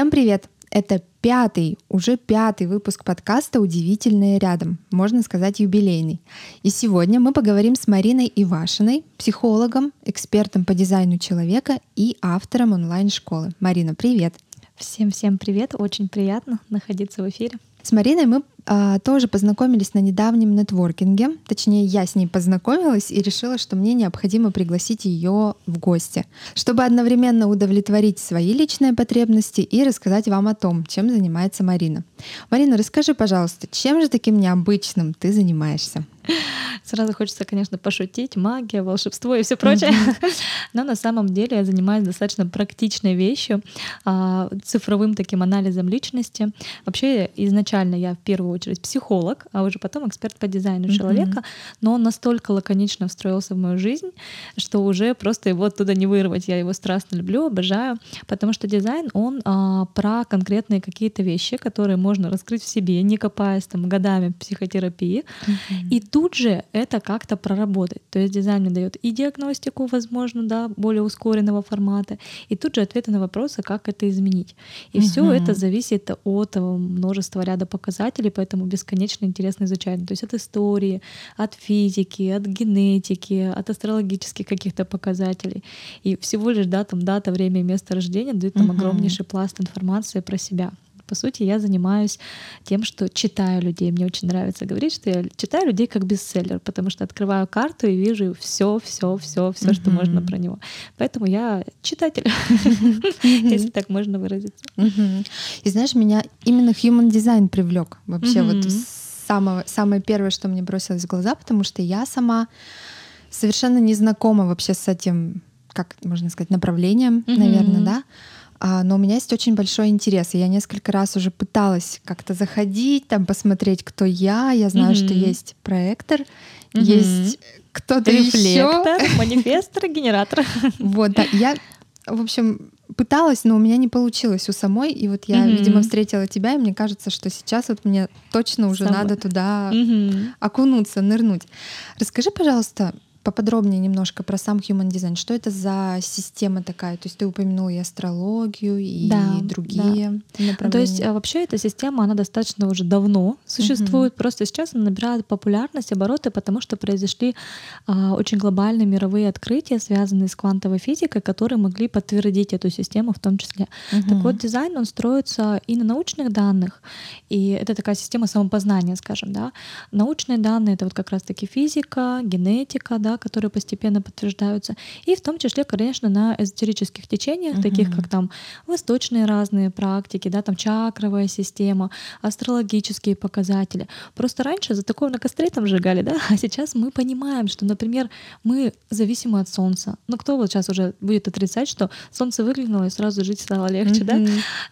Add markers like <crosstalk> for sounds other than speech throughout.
Всем привет! Это пятый, уже пятый выпуск подкаста «Удивительное рядом», можно сказать юбилейный. И сегодня мы поговорим с Мариной Ивашиной, психологом, экспертом по дизайну человека и автором онлайн-школы. Марина, привет! Всем-всем привет! Очень приятно находиться в эфире. С Мариной мы а, тоже познакомились на недавнем нетворкинге. Точнее, я с ней познакомилась и решила, что мне необходимо пригласить ее в гости, чтобы одновременно удовлетворить свои личные потребности и рассказать вам о том, чем занимается Марина. Марина, расскажи, пожалуйста, чем же таким необычным ты занимаешься? Сразу хочется, конечно, пошутить, магия, волшебство и все прочее. Mm-hmm. <laughs> Но на самом деле я занимаюсь достаточно практичной вещью, а, цифровым таким анализом личности. Вообще изначально я в первую очередь психолог, а уже потом эксперт по дизайну mm-hmm. человека, но он настолько лаконично встроился в мою жизнь, что уже просто его оттуда не вырвать. Я его страстно люблю, обожаю, потому что дизайн, он а, про конкретные какие-то вещи, которые можно раскрыть в себе, не копаясь там годами психотерапии. Mm-hmm. И тут же это как-то проработать. То есть дизайн мне дает и диагностику, возможно, да, более ускоренного формата, и тут же ответы на вопросы, как это изменить. И угу. все это зависит от множества ряда показателей, поэтому бесконечно интересно изучать. То есть от истории, от физики, от генетики, от астрологических каких-то показателей. И всего лишь да, там дата, время и место рождения дают там угу. огромнейший пласт информации про себя. По сути, я занимаюсь тем, что читаю людей. Мне очень нравится говорить, что я читаю людей как бестселлер, потому что открываю карту и вижу все, все, все, все, что можно про него. Поэтому я читатель, <laughs> если так можно выразиться. И знаешь, меня именно human design привлек вообще вот самое, самое первое, что мне бросилось в глаза, потому что я сама совершенно не знакома вообще с этим, как можно сказать, направлением, наверное, да. А, но у меня есть очень большой интерес. И я несколько раз уже пыталась как-то заходить, там посмотреть, кто я. Я знаю, mm-hmm. что есть проектор, mm-hmm. есть кто-то Рефлектор, еще. <laughs> манифестор, генератор. Вот, да. Я, в общем, пыталась, но у меня не получилось у самой. И вот я, mm-hmm. видимо, встретила тебя, и мне кажется, что сейчас вот мне точно уже Самое. надо туда mm-hmm. окунуться, нырнуть. Расскажи, пожалуйста, поподробнее немножко про сам Human Design. Что это за система такая? То есть ты упомянула и астрологию, и да, другие да. направления. То есть а, вообще эта система, она достаточно уже давно существует. Угу. Просто сейчас она набирает популярность, обороты, потому что произошли а, очень глобальные мировые открытия, связанные с квантовой физикой, которые могли подтвердить эту систему в том числе. Угу. Так вот, дизайн, он строится и на научных данных, и это такая система самопознания, скажем, да. Научные данные — это вот как раз-таки физика, генетика, да, которые постепенно подтверждаются, и в том числе, конечно, на эзотерических течениях, угу. таких как там восточные разные практики, да, там чакровая система, астрологические показатели. Просто раньше за такое на костре там сжигали, да, а сейчас мы понимаем, что, например, мы зависимы от Солнца. Ну кто вот сейчас уже будет отрицать, что Солнце выглянуло и сразу жить стало легче, угу. да?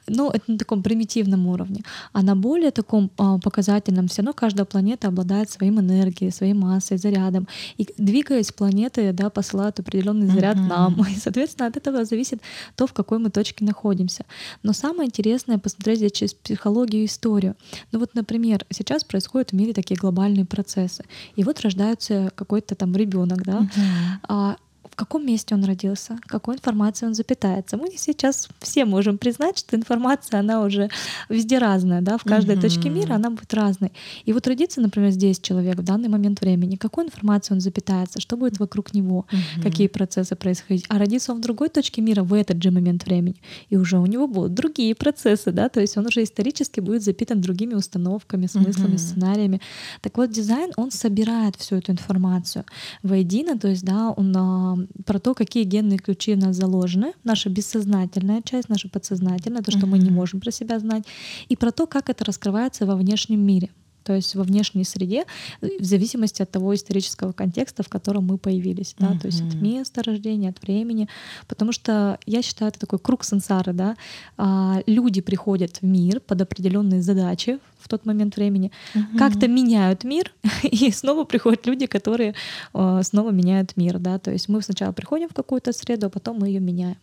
Ну это на таком примитивном уровне. А на более таком а, показательном все равно каждая планета обладает своим энергией, своей массой, зарядом. И двигается двигаясь, планеты да, посылают определенный заряд uh-huh. нам. <laughs> И, соответственно, от этого зависит то, в какой мы точке находимся. Но самое интересное посмотреть здесь через психологию и историю. Ну вот, например, сейчас происходят в мире такие глобальные процессы. И вот рождается какой-то там ребенок, да, uh-huh каком месте он родился, какой информацией он запитается. Мы сейчас все можем признать, что информация, она уже везде разная, да, в каждой mm-hmm. точке мира она будет разной. И вот родится, например, здесь человек в данный момент времени, какой информацией он запитается, что будет вокруг него, mm-hmm. какие процессы происходить. А родится он в другой точке мира в этот же момент времени, и уже у него будут другие процессы, да, то есть он уже исторически будет запитан другими установками, смыслами, mm-hmm. сценариями. Так вот, дизайн, он собирает всю эту информацию воедино, то есть, да, он а, про то, какие генные ключи у нас заложены, наша бессознательная часть, наша подсознательная, то, что uh-huh. мы не можем про себя знать, и про то, как это раскрывается во внешнем мире то есть во внешней среде, в зависимости от того исторического контекста, в котором мы появились, да, uh-huh. то есть от места рождения, от времени, потому что я считаю это такой круг сансары, да, а, люди приходят в мир под определенные задачи в тот момент времени, uh-huh. как-то меняют мир, <laughs> и снова приходят люди, которые э, снова меняют мир, да, то есть мы сначала приходим в какую-то среду, а потом мы ее меняем,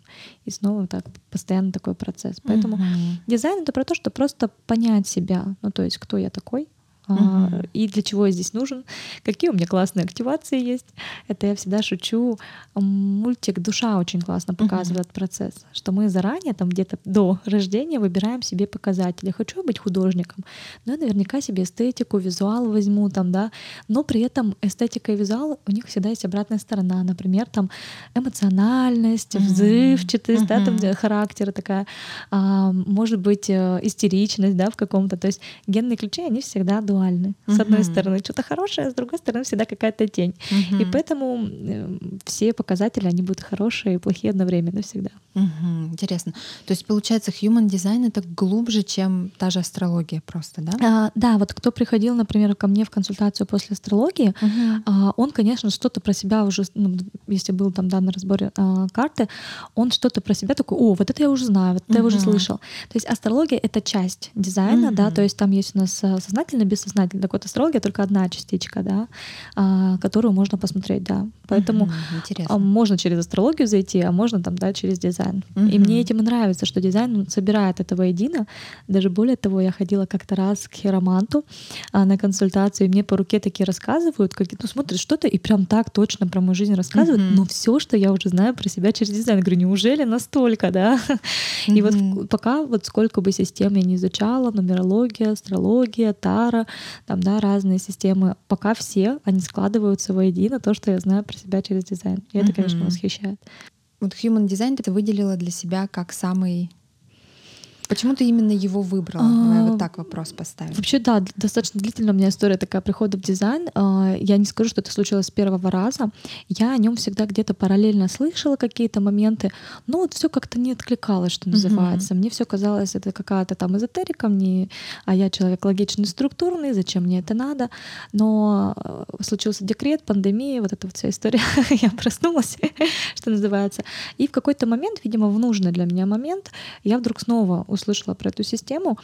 и снова так постоянно такой процесс, поэтому uh-huh. дизайн это про то, что просто понять себя, ну то есть кто я такой, угу. и для чего я здесь нужен, какие у меня классные активации есть. Это я всегда шучу. Мультик «Душа» очень классно показывает угу. процесс, что мы заранее, там где-то до рождения, выбираем себе показатели. Хочу быть художником, но я наверняка себе эстетику, визуал возьму, там, да, но при этом эстетика и визуал, у них всегда есть обратная сторона, например, там эмоциональность, взрывчатость, угу. да, там характер такая, а, может быть, э, истеричность, да, в каком-то, то есть генные ключи, они всегда до индивидуальны. С одной стороны что-то хорошее, а с другой стороны всегда какая-то тень. uh И поэтому э, все показатели, они будут хорошие и плохие одновременно всегда. Uh Интересно. То есть получается, human design — это глубже, чем та же астрология просто, да? А, да, вот кто приходил, например, ко мне в консультацию после астрологии, uh а, он, конечно, что-то про себя уже, ну, если был там да, на разборе а, карты, он что-то про себя такой, о, вот это я уже знаю, вот это э я уже слышал. То есть астрология — это часть дизайна, э да, то есть там есть у нас э, сознательно, бессознательно. Так вот, астрология только одна частичка, да, а, которую можно посмотреть, да. Поэтому угу, можно через астрологию зайти, а можно там, да, через дизайн. Угу. И мне этим и нравится, что дизайн собирает это воедино. Даже более того, я ходила как-то раз к хироманту а, на консультацию, и мне по руке такие рассказывают, как, ну, смотрят что-то, и прям так точно про мою жизнь рассказывают, угу. но все, что я уже знаю про себя через дизайн. Я говорю, неужели настолько, да? Угу. И вот пока вот сколько бы систем я не изучала, нумерология, астрология, тара, там, да, разные системы, пока все, они складываются воедино, то, что я знаю про себя через дизайн. И это, конечно, восхищает. Вот Human Design ты выделила для себя как самый Почему ты именно его выбрала? Давай вот так вопрос поставим. Вообще, да, достаточно длительная у меня история такая прихода в дизайн. А, я не скажу, что это случилось с первого раза. Я о нем всегда где-то параллельно слышала какие-то моменты, но вот все как-то не откликалось, что называется. Угу. Мне все казалось, это какая-то там эзотерика, мне, а я человек логичный, структурный, зачем мне это надо? Но э, случился декрет, пандемия, вот эта вот вся история. <laughs> я проснулась, <laughs> что называется. И в какой-то момент, видимо, в нужный для меня момент, я вдруг снова услышала про эту систему,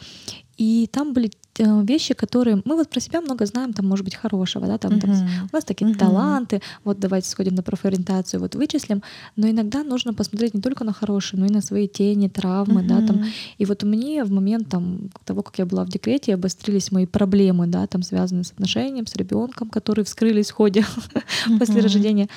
и там были э, вещи, которые мы вот про себя много знаем, там может быть хорошего, да, там, uh-huh. там у нас такие uh-huh. таланты, вот давайте сходим на профориентацию, вот вычислим, но иногда нужно посмотреть не только на хорошие, но и на свои тени, травмы, uh-huh. да, там. И вот мне в момент там того, как я была в декрете, обострились мои проблемы, да, там связанные с отношением, с ребенком, которые вскрылись в ходе uh-huh. <laughs> после рождения.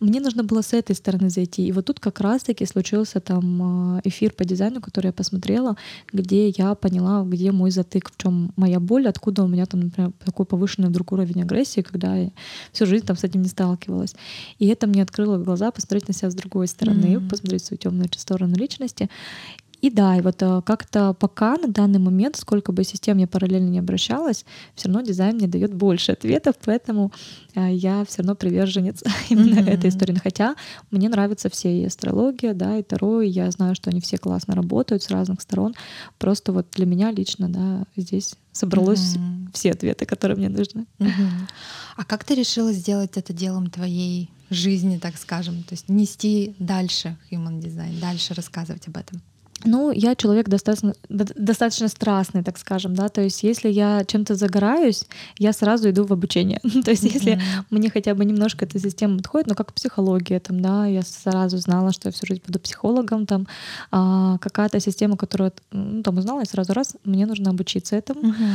Мне нужно было с этой стороны зайти. И вот тут как раз-таки случился там э, эфир по дизайну, который я посмотрела, где я поняла, где мой затык, в чем моя боль, откуда у меня там, например, такой повышенный вдруг уровень агрессии, когда я всю жизнь там с этим не сталкивалась. И это мне открыло глаза посмотреть на себя с другой стороны, mm-hmm. посмотреть свою темную сторону личности. И да, и вот э, как-то пока на данный момент, сколько бы систем я параллельно не обращалась, все равно дизайн мне дает больше ответов, поэтому э, я все равно приверженец <laughs> именно mm-hmm. этой истории. Хотя мне нравятся все и астрология, да, и таро, и я знаю, что они все классно работают с разных сторон. Просто вот для меня лично, да, здесь собралось mm-hmm. все ответы, которые мне нужны. Mm-hmm. А как ты решила сделать это делом твоей жизни, так скажем, то есть нести дальше human design, дальше рассказывать об этом? Ну, я человек достаточно, достаточно страстный, так скажем, да, то есть если я чем-то загораюсь, я сразу иду в обучение. <laughs> то есть mm-hmm. если мне хотя бы немножко эта система подходит, ну, как психология, там, да, я сразу знала, что я всю жизнь буду психологом, там, а, какая-то система, которую, ну, там, узнала, и сразу раз, мне нужно обучиться этому. Mm-hmm.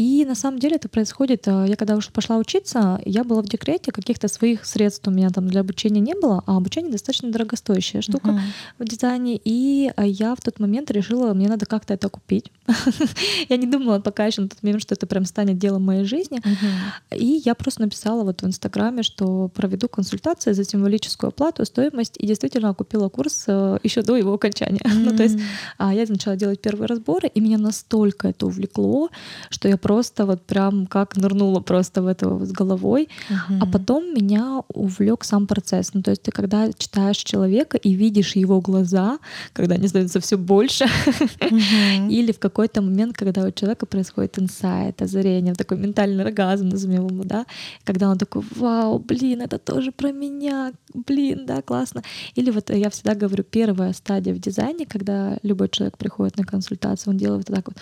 И на самом деле это происходит, а, я когда уже пошла учиться, я была в декрете, каких-то своих средств у меня там для обучения не было, а обучение достаточно дорогостоящая штука mm-hmm. в дизайне, и а, я в тот момент решила, мне надо как-то это купить. <laughs> я не думала пока еще на тот момент, что это прям станет делом моей жизни. Uh-huh. И я просто написала вот в Инстаграме, что проведу консультации за символическую оплату, стоимость, и действительно купила курс э, еще до его окончания. Mm-hmm. <laughs> ну, то есть а, я начала делать первые разборы, и меня настолько это увлекло, что я просто вот прям как нырнула просто в это с головой. Uh-huh. А потом меня увлек сам процесс. Ну, то есть ты когда читаешь человека и видишь его глаза, когда они становятся все больше, uh-huh. <laughs> или в какой-то момент, когда у человека происходит инсайт, озарение, такой ментальный оргазм, назовем его, да, когда он такой, вау, блин, это тоже про меня, блин, да, классно. Или вот я всегда говорю, первая стадия в дизайне, когда любой человек приходит на консультацию, он делает вот так вот,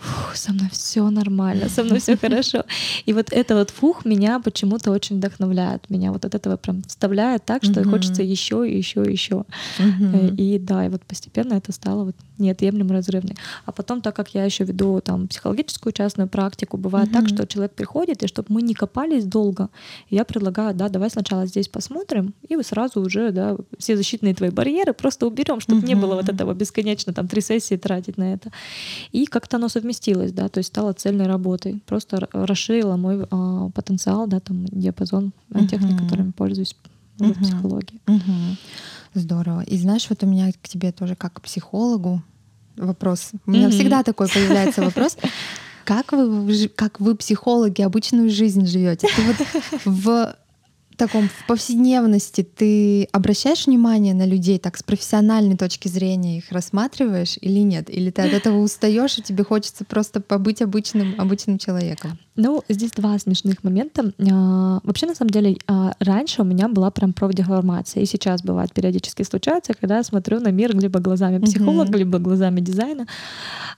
фух, со мной все нормально, со мной все хорошо. И вот это вот фух меня почему-то очень вдохновляет. Меня вот от этого прям вставляет так, что хочется еще и еще еще. И да, и вот постепенно это стало вот неотъемлемо разрывной. А потом, так как я еще веду там психологическую частную практику, бывает так, что человек приходит, и чтобы мы не копались долго, я предлагаю, да, давай сначала здесь посмотрим, и вы сразу уже, да, все защитные твои барьеры просто уберем, чтобы не было вот этого бесконечно там три сессии тратить на это. И как-то оно совместилось, да, то есть стало цельной работой, просто расширила мой а, потенциал, да, там диапазон uh-huh. техник, которыми пользуюсь uh-huh. в психологии. Uh-huh. Здорово. И знаешь, вот у меня к тебе тоже как к психологу вопрос. У меня mm-hmm. всегда такой <laughs> появляется вопрос. Как вы, как вы, психологи, обычную жизнь живете? Ты вот в таком в повседневности ты обращаешь внимание на людей так с профессиональной точки зрения их рассматриваешь или нет? Или ты от этого устаешь и тебе хочется просто побыть обычным обычным человеком? Ну, здесь два смешных момента. А, вообще, на самом деле, а, раньше у меня была прям профдеформация, и сейчас бывает периодически случается, когда я смотрю на мир либо глазами психолога, mm-hmm. либо глазами дизайна.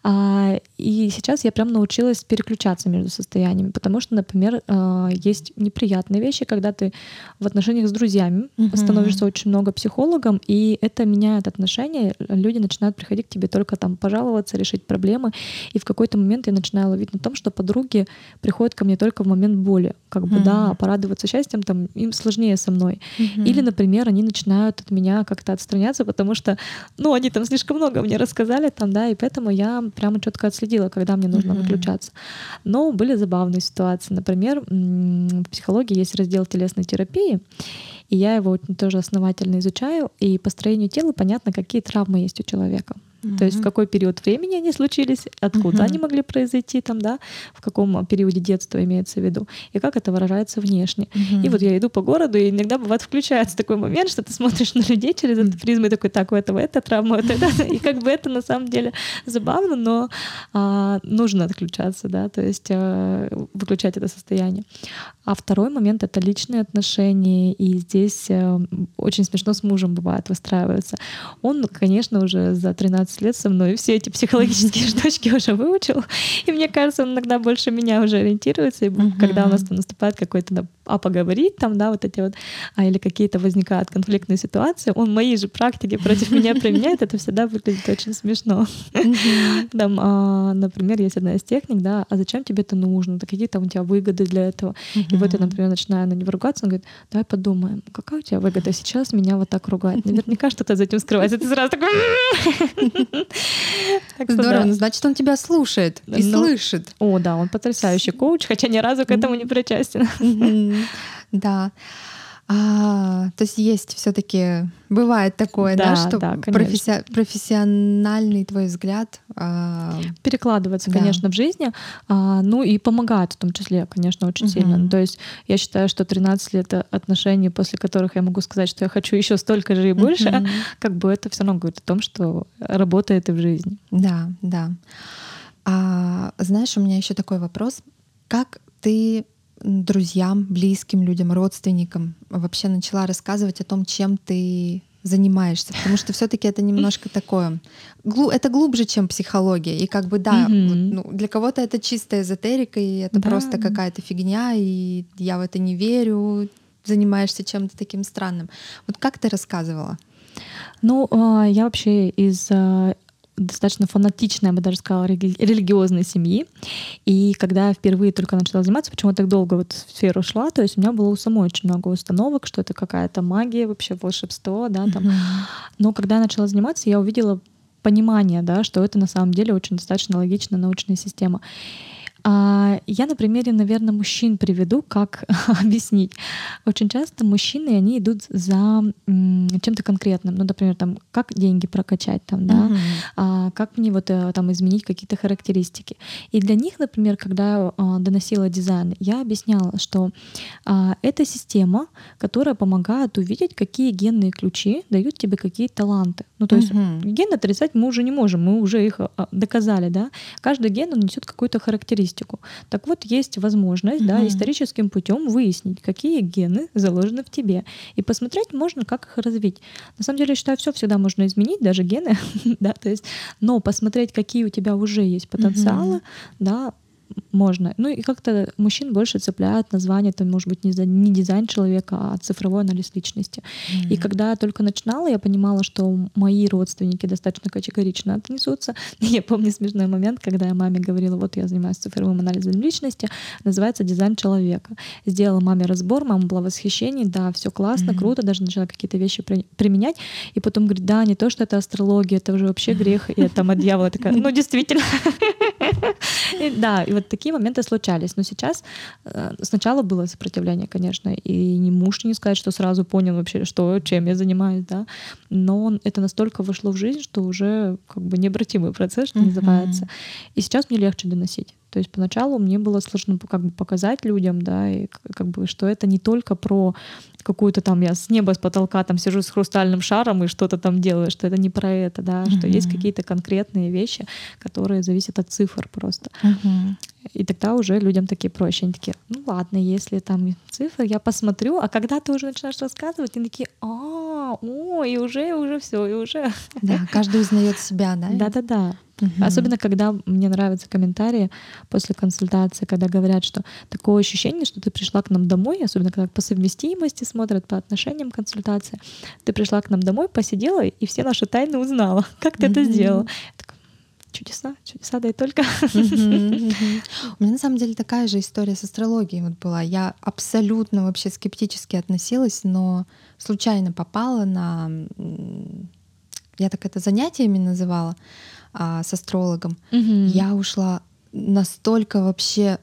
А, и сейчас я прям научилась переключаться между состояниями, потому что, например, есть неприятные вещи, когда ты в отношениях с друзьями mm-hmm. становишься очень много психологом, и это меняет отношения. Люди начинают приходить к тебе только там пожаловаться, решить проблемы. И в какой-то момент я начинаю ловить на том, что подруги приходят ко мне только в момент боли, как бы, mm-hmm. да, порадоваться счастьем, там, им сложнее со мной. Mm-hmm. Или, например, они начинают от меня как-то отстраняться, потому что, ну, они там слишком много мне рассказали, там, да, и поэтому я прямо четко отследила, когда мне нужно mm-hmm. выключаться. Но были забавные ситуации. Например, в психологии есть раздел телесной терапии, и я его тоже основательно изучаю, и по строению тела понятно, какие травмы есть у человека. Mm-hmm. То есть в какой период времени они случились, откуда mm-hmm. они могли произойти, там, да, в каком периоде детства имеется в виду, и как это выражается внешне. Mm-hmm. И вот я иду по городу, и иногда бывает включается такой момент, что ты смотришь на людей через эту призму и такой, так, у этого это травма, это, это. И как бы это на самом деле забавно, но а, нужно отключаться, да, то есть а, выключать это состояние. А второй момент — это личные отношения, и здесь а, очень смешно с мужем бывает выстраивается. Он, конечно, уже за 13 15 лет со мной, все эти психологические <laughs> штучки уже выучил. И мне кажется, он иногда больше меня уже ориентируется. И когда у нас там наступает какой-то а поговорить там, да, вот эти вот, а или какие-то возникают конфликтные ситуации, он мои же практики против меня <laughs> применяет, это всегда выглядит очень смешно. Там, а, например, есть одна из техник, да, а зачем тебе это нужно, да какие там у тебя выгоды для этого. И вот я, например, начинаю на него ругаться, он говорит, давай подумаем, какая у тебя выгода сейчас меня вот так ругать. Наверняка что-то за этим скрывается. Ты сразу такой... <laughs> Здорово, ну, значит, он тебя слушает и ну, слышит. О, да, он потрясающий коуч, хотя ни разу к этому не причастен. Да. А, то есть есть все-таки бывает такое, да, да что да, професси- профессиональный твой взгляд а... перекладывается, да. конечно, в жизни, а, ну и помогает в том числе, конечно, очень угу. сильно. То есть я считаю, что 13 лет отношений, после которых я могу сказать, что я хочу еще столько же и больше, угу. как бы это все равно говорит о том, что работает и в жизни. Да, да. А, знаешь, у меня еще такой вопрос: как ты друзьям, близким людям, родственникам вообще начала рассказывать о том, чем ты занимаешься, потому что все-таки это немножко такое, это глубже, чем психология, и как бы да, mm-hmm. ну, для кого-то это чистая эзотерика, и это да. просто какая-то фигня, и я в это не верю, занимаешься чем-то таким странным. Вот как ты рассказывала? Ну, а, я вообще из а, достаточно фанатичной, я бы даже сказала, религиозной семьи. И когда я впервые только начала заниматься, почему я так долго в эту сферу шла, то есть у меня было у самой очень много установок, что это какая-то магия, вообще волшебство, да, там. Mm-hmm. Но когда я начала заниматься, я увидела понимание, да, что это на самом деле очень достаточно логичная научная система. А, я на примере, наверное, мужчин приведу, как <laughs> объяснить. Очень часто мужчины, они идут за чем-то конкретным. Ну, например, там, как деньги прокачать, там, да, uh-huh. а, как мне вот э, там изменить какие-то характеристики. И для них, например, когда я а, доносила дизайн, я объясняла, что а, это система, которая помогает увидеть, какие генные ключи дают тебе какие таланты. Ну, то есть ген отрицать мы уже не можем, мы уже их а, доказали, да. Каждый ген, он несет какую-то характеристику характеристику. Так вот, есть возможность, да, историческим путем выяснить, какие гены заложены в тебе. И посмотреть можно, как их развить. На самом деле, я считаю, все всегда можно изменить, даже гены, <laughs> да, то есть, но посмотреть, какие у тебя уже есть потенциалы, да, можно. Ну и как-то мужчин больше цепляют название, это может быть не, за, не дизайн человека, а цифровой анализ личности. Mm-hmm. И когда я только начинала, я понимала, что мои родственники достаточно категорично отнесутся. <laughs> Я помню смешной момент, когда я маме говорила, вот я занимаюсь цифровым анализом личности, называется дизайн человека. Сделала маме разбор, мама была в восхищении, да, все классно, mm-hmm. круто, даже начала какие-то вещи при, применять. И потом говорит, да, не то, что это астрология, это уже вообще грех, и там от дьявола такая, ну действительно. <laughs> Да, и вот такие моменты случались. Но сейчас э, сначала было сопротивление, конечно, и не муж не сказать, что сразу понял вообще, что, чем я занимаюсь, да. Но это настолько вошло в жизнь, что уже как бы необратимый процесс, что называется. И сейчас мне легче доносить. То есть поначалу мне было сложно как бы показать людям, да, и как бы, что это не только про какую-то там я с неба, с потолка там сижу с хрустальным шаром и что-то там делаю, что это не про это, да, mm-hmm. что есть какие-то конкретные вещи, которые зависят от цифр просто. Mm-hmm. И тогда уже людям такие проще. Они такие, ну ладно, если там цифры, я посмотрю, а когда ты уже начинаешь рассказывать, они такие, а, о, и уже, уже все, и уже. Да, каждый узнает себя, да? Да-да-да. Угу. Особенно, когда мне нравятся комментарии после консультации, когда говорят, что такое ощущение, что ты пришла к нам домой, особенно когда по совместимости смотрят по отношениям консультации, ты пришла к нам домой, посидела и все наши тайны узнала. Как ты угу. это сделала? Чудеса, чудеса, да и только. У меня на самом деле такая же история с астрологией вот была. Я абсолютно вообще скептически относилась, но случайно попала на... Я так это занятиями называла а, с астрологом, я ушла настолько вообще,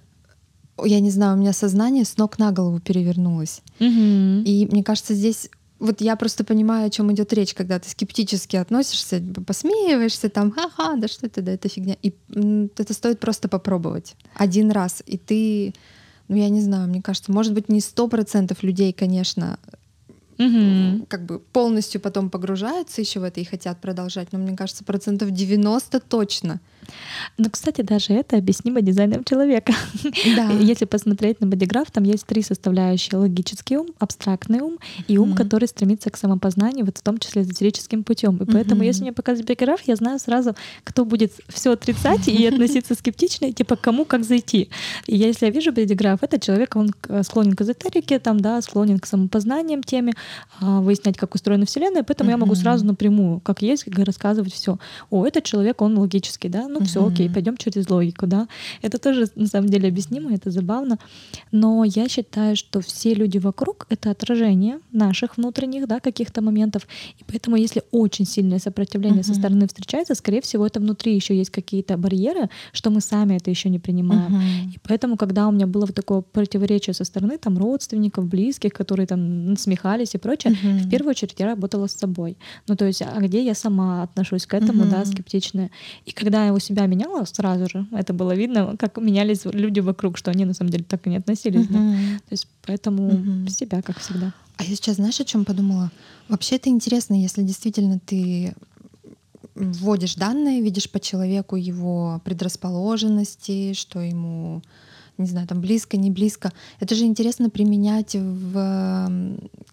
я не знаю, у меня сознание с ног на голову перевернулось. Mm-hmm. И мне кажется, здесь вот я просто понимаю, о чем идет речь, когда ты скептически относишься, посмеиваешься, там, ха-ха, да что это, да это фигня. И это стоит просто попробовать один раз, и ты, ну я не знаю, мне кажется, может быть не сто процентов людей, конечно, угу. как бы полностью потом погружаются еще в это и хотят продолжать, но мне кажется, процентов 90 точно. Ну, кстати, даже это объяснимо дизайном человека. Да. <laughs> Если посмотреть на бодиграф, там есть три составляющие. Логический ум, абстрактный ум и ум, mm-hmm. который стремится к самопознанию, вот в том числе эзотерическим путем. И поэтому, mm-hmm. если мне показывать бодиграф, я знаю сразу, кто будет все отрицать и <laughs> относиться скептично, и типа кому как зайти. И если я вижу бодиграф, это человек, он склонен к эзотерике, там, да, склонен к самопознаниям теме, а, выяснять, как устроена Вселенная, поэтому mm-hmm. я могу сразу напрямую, как есть, рассказывать все. О, этот человек, он логический, да, ну все, окей, пойдем через логику, да. Это тоже на самом деле объяснимо, это забавно. Но я считаю, что все люди вокруг — это отражение наших внутренних, да, каких-то моментов. И поэтому, если очень сильное сопротивление со стороны встречается, скорее всего, это внутри еще есть какие-то барьеры, что мы сами это еще не принимаем. И поэтому, когда у меня было вот такое противоречие со стороны там родственников, близких, которые там насмехались и прочее, в первую очередь я работала с собой. Ну, то есть, а где я сама отношусь к этому, да, скептичная. И когда я у себя меняла сразу же, это было видно, как менялись люди вокруг, что они на самом деле так и не относились. Uh-huh. Да? То есть поэтому uh-huh. себя, как всегда. А я сейчас, знаешь, о чем подумала? Вообще это интересно, если действительно ты вводишь данные, видишь по человеку его предрасположенности, что ему не знаю, там близко, не близко. Это же интересно применять в,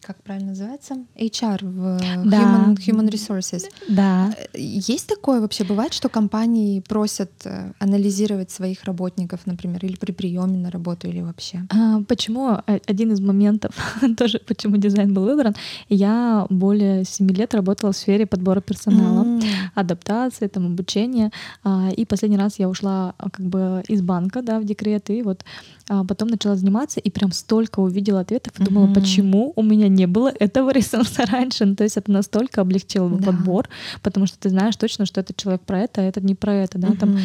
как правильно называется, HR, в да. human, human resources. Да. Есть такое вообще? Бывает, что компании просят э, анализировать своих работников, например, или при приеме на работу, или вообще? А, почему? Один из моментов, <laughs> тоже почему дизайн был выбран. Я более 7 лет работала в сфере подбора персонала, mm. адаптации, там, обучения. А, и последний раз я ушла как бы из банка, да, в декрет, и вот вот а потом начала заниматься и прям столько увидела ответов и думала, mm-hmm. почему у меня не было этого <laughs> ресурса раньше. Ну, то есть это настолько облегчило да. подбор, потому что ты знаешь точно, что этот человек про это, а этот не про это, да, mm-hmm. там.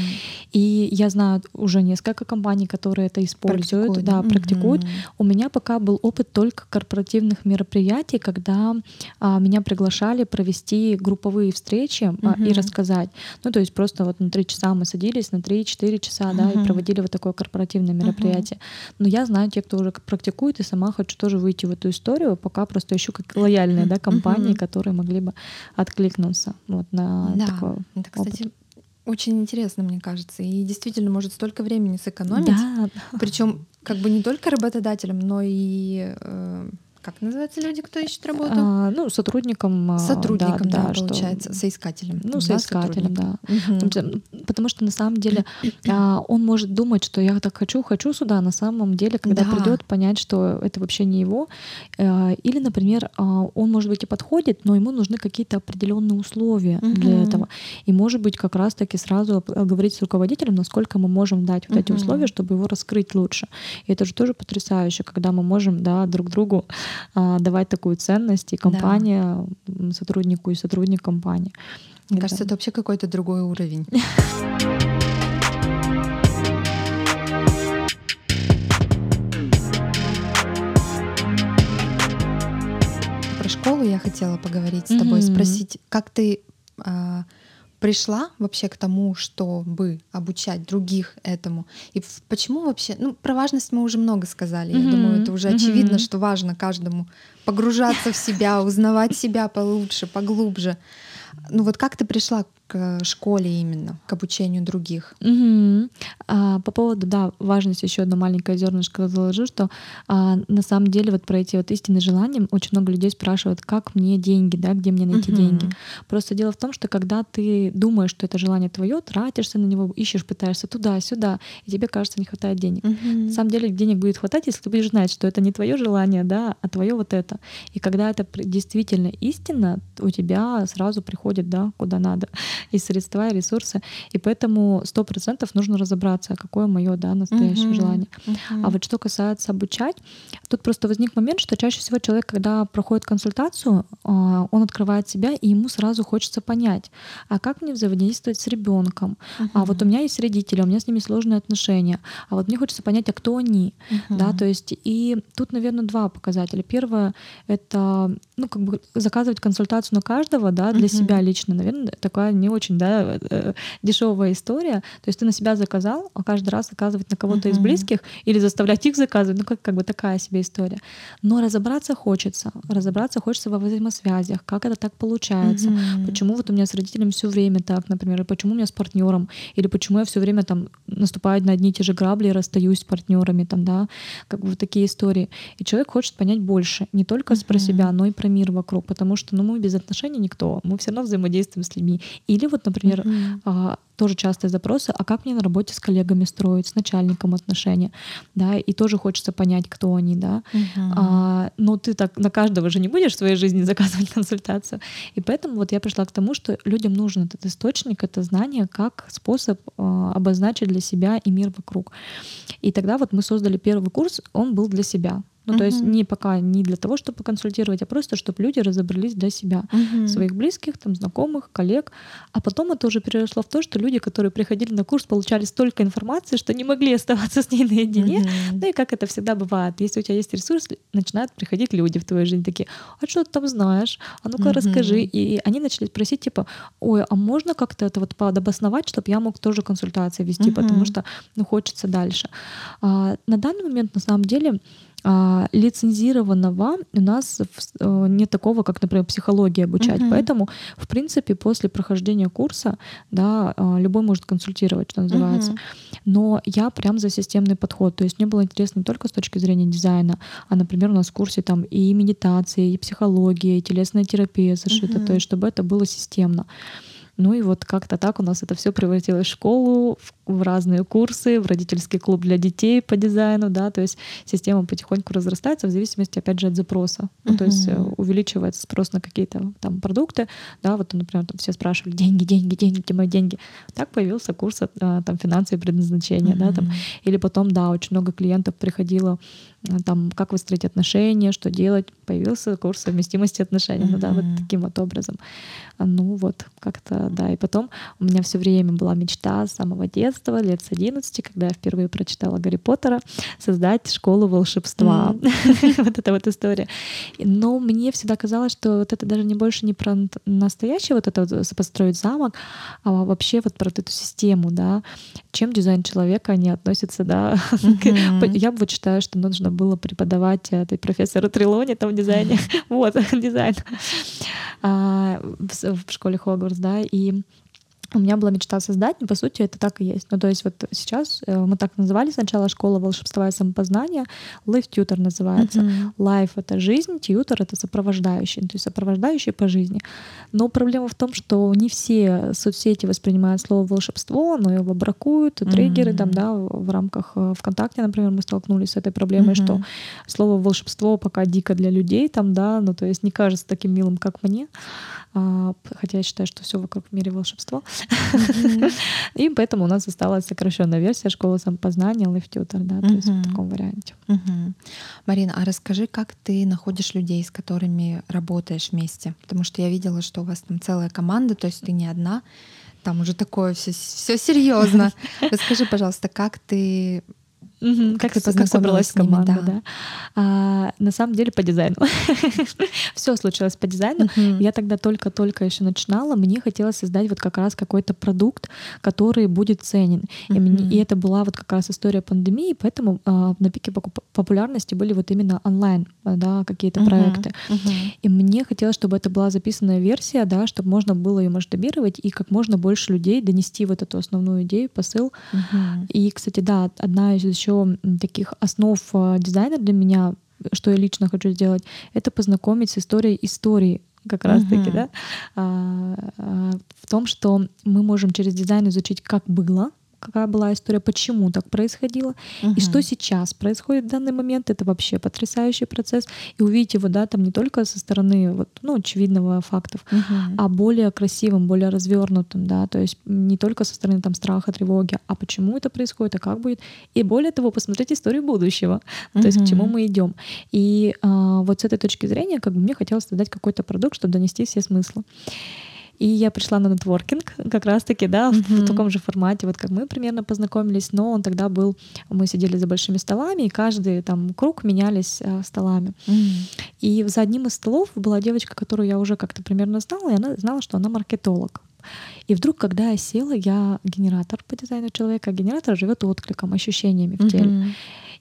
И я знаю уже несколько компаний, которые это используют, практикуют. да, mm-hmm. практикуют. У меня пока был опыт только корпоративных мероприятий, когда а, меня приглашали провести групповые встречи mm-hmm. а, и рассказать. Ну, то есть просто вот на три часа мы садились, на 3-4 часа, mm-hmm. да, и проводили вот такое корпоративное мероприятие мероприятия. Но я знаю тех, кто уже практикует, и сама хочу тоже выйти в эту историю, пока просто ищу как лояльные да, компании, которые могли бы откликнуться вот на да. такое. Это, кстати, очень интересно, мне кажется. И действительно может столько времени сэкономить. Да. Причем как бы не только работодателям, но и э, как называются люди, кто ищет работу? А, ну, сотрудникам. Сотрудникам, да, да, да получается, что... соискателем. Ну, соискателем, да. Угу. Потому что на самом деле а, он может думать, что я так хочу, хочу сюда, а на самом деле, когда да. придет, понять, что это вообще не его. А, или, например, а, он, может быть, и подходит, но ему нужны какие-то определенные условия угу. для этого. И, может быть, как раз-таки сразу говорить с руководителем, насколько мы можем дать вот угу. эти условия, чтобы его раскрыть лучше. И это же тоже потрясающе, когда мы можем да, друг другу а, давать такую ценность и компания да. сотруднику и сотрудник компании. Мне это... кажется, это вообще какой-то другой уровень. <laughs> Про школу я хотела поговорить с тобой, спросить, как ты а, пришла вообще к тому, чтобы обучать других этому? И почему вообще? Ну, про важность мы уже много сказали. Mm-hmm. Я думаю, это уже mm-hmm. очевидно, что важно каждому погружаться в себя, узнавать себя получше, поглубже. Ну вот как ты пришла к школе именно, к обучению других. Угу. А, по поводу, да, важности еще одно маленькое зернышко заложу, что а, на самом деле вот про эти вот истинные желания очень много людей спрашивают, как мне деньги, да, где мне найти угу. деньги. Просто дело в том, что когда ты думаешь, что это желание твое, тратишься на него, ищешь, пытаешься туда-сюда, и тебе кажется, не хватает денег. Угу. На самом деле денег будет хватать, если ты будешь знать, что это не твое желание, да, а твое вот это. И когда это действительно истина, у тебя сразу приходит, да, куда надо и средства, и ресурсы. И поэтому сто процентов нужно разобраться, какое мое да, настоящее uh-huh. желание. Uh-huh. А вот что касается обучать, тут просто возник момент, что чаще всего человек, когда проходит консультацию, а, он открывает себя, и ему сразу хочется понять, а как мне взаимодействовать с ребенком? Uh-huh. А вот у меня есть родители, у меня с ними сложные отношения. А вот мне хочется понять, а кто они? Uh-huh. Да, то есть и тут, наверное, два показателя. Первое — это ну, как бы заказывать консультацию на каждого, да, для uh-huh. себя лично, наверное, такая не очень да, э, дешевая история. То есть ты на себя заказал, а каждый раз заказывать на кого-то uh-huh. из близких или заставлять их заказывать, ну, как, как бы такая себе история. Но разобраться хочется. Разобраться хочется во взаимосвязях, как это так получается, uh-huh. почему вот у меня с родителями все время так, например, и почему у меня с партнером, или почему я все время там наступаю на одни и те же грабли и расстаюсь с партнерами, там, да, как бы вот такие истории. И человек хочет понять больше, не только uh-huh. про себя, но и про мир вокруг, потому что ну, мы без отношений никто, мы все равно взаимодействуем с людьми. Или вот, например, uh-huh. тоже частые запросы, а как мне на работе с коллегами строить, с начальником отношения, да, и тоже хочется понять, кто они, да. Uh-huh. А, но ты так на каждого же не будешь в своей жизни <laughs> заказывать консультацию. И поэтому вот я пришла к тому, что людям нужен этот источник, это знание, как способ а, обозначить для себя и мир вокруг. И тогда вот мы создали первый курс, он был для себя. Ну, то есть не пока не для того, чтобы консультировать, а просто, чтобы люди разобрались для себя, своих близких, там, знакомых, коллег. А потом это уже переросло в то, что люди, которые приходили на курс, получали столько информации, что не могли оставаться с ней наедине. Uh-huh. Ну и как это всегда бывает. Если у тебя есть ресурс, начинают приходить люди в твою жизнь такие, а что ты там знаешь? А ну-ка расскажи. И они начали просить, типа, ой, а можно как-то это вот подобосновать, чтобы я мог тоже консультации вести, потому что ну, хочется дальше. А, на данный момент, на самом деле, а, лицензированного у нас э, нет такого, как, например, психология обучать. Uh-huh. Поэтому, в принципе, после прохождения курса, да, а, любой может консультировать, что называется. Uh-huh. Но я прям за системный подход. То есть мне было интересно не только с точки зрения дизайна, а, например, у нас в курсе там и медитации, и психология, и телесная терапия зашита. Uh-huh. То есть чтобы это было системно. Ну и вот как-то так у нас это все превратилось в школу, в в разные курсы, в родительский клуб для детей по дизайну, да, то есть система потихоньку разрастается в зависимости, опять же, от запроса. Ну, то есть э, увеличивается спрос на какие-то там продукты, да, вот, например, там все спрашивали деньги, деньги, деньги, где мои деньги. Так появился курс а, там финансовые предназначения, да, там, или потом, да, очень много клиентов приходило э, там, как выстроить отношения, что делать, появился курс совместимости отношений, ну да, вот таким вот образом. Ну вот, как-то, да, и потом у меня все время была мечта с самого детства, лет с 11, когда я впервые прочитала Гарри Поттера, создать школу волшебства. <laughs> вот эта вот история. Но мне всегда казалось, что вот это даже не больше не про настоящее вот это вот построить замок, а вообще вот про эту систему, да, чем дизайн человека они относятся, да. <laughs> Я бы считаю, что нужно было преподавать этой профессору Трилоне там в дизайне. <laughs> вот, <laughs> дизайн. А, в школе Хогвартс, да, и у меня была мечта создать, но по сути это так и есть. Ну, то есть вот сейчас э, мы так называли сначала школа волшебства и самопознания, Life Tutor называется. Mm-hmm. Life — это жизнь, Tutor — это сопровождающий, то есть сопровождающий по жизни. Но проблема в том, что не все соцсети воспринимают слово волшебство, но его бракуют, триггеры mm-hmm. там, да, в рамках э, ВКонтакте, например, мы столкнулись с этой проблемой, mm-hmm. что слово волшебство пока дико для людей там, да, ну то есть не кажется таким милым, как мне. А, хотя я считаю, что все вокруг в мире волшебство. <laughs> И поэтому у нас осталась сокращенная версия школы самопознания Life Tutor, да, то есть в таком варианте. Марина, а расскажи, как ты находишь людей, с которыми работаешь вместе? Потому что я видела, что у вас там целая команда, то есть ты не одна, там уже такое все, все серьезно. <laughs> Расскажи, пожалуйста, как ты Угу, как, как ты познакомилась с командой, да. да. А, на самом деле по дизайну. <laughs> Все случилось по дизайну. Угу. Я тогда только-только еще начинала. Мне хотелось создать вот как раз какой-то продукт, который будет ценен. Угу. И, мне, и это была вот как раз история пандемии, поэтому а, на пике популярности были вот именно онлайн, да, какие-то угу. проекты. Угу. И мне хотелось, чтобы это была записанная версия, да, чтобы можно было ее масштабировать и как можно больше людей донести вот эту основную идею, посыл. Угу. И, кстати, да, одна из еще еще таких основ э, дизайна для меня, что я лично хочу сделать, это познакомить с историей истории как раз таки, uh-huh. да, а, а, в том, что мы можем через дизайн изучить, как было, какая была история, почему так происходило, угу. и что сейчас происходит в данный момент. Это вообще потрясающий процесс. И увидеть его, да, там не только со стороны вот, ну, очевидного фактов, угу. а более красивым, более развернутым, да, то есть не только со стороны там страха, тревоги, а почему это происходит, а как будет. И более того, посмотреть историю будущего, угу. то есть к чему мы идем. И а, вот с этой точки зрения, как бы мне хотелось создать какой-то продукт, чтобы донести все смыслы. И я пришла на нетворкинг как раз-таки, да, mm-hmm. в таком же формате, вот как мы примерно познакомились, но он тогда был, мы сидели за большими столами, и каждый там круг менялись э, столами. Mm-hmm. И за одним из столов была девочка, которую я уже как-то примерно знала, и она знала, что она маркетолог. И вдруг, когда я села, я генератор по дизайну человека, а генератор живет откликом, ощущениями в теле. Mm-hmm.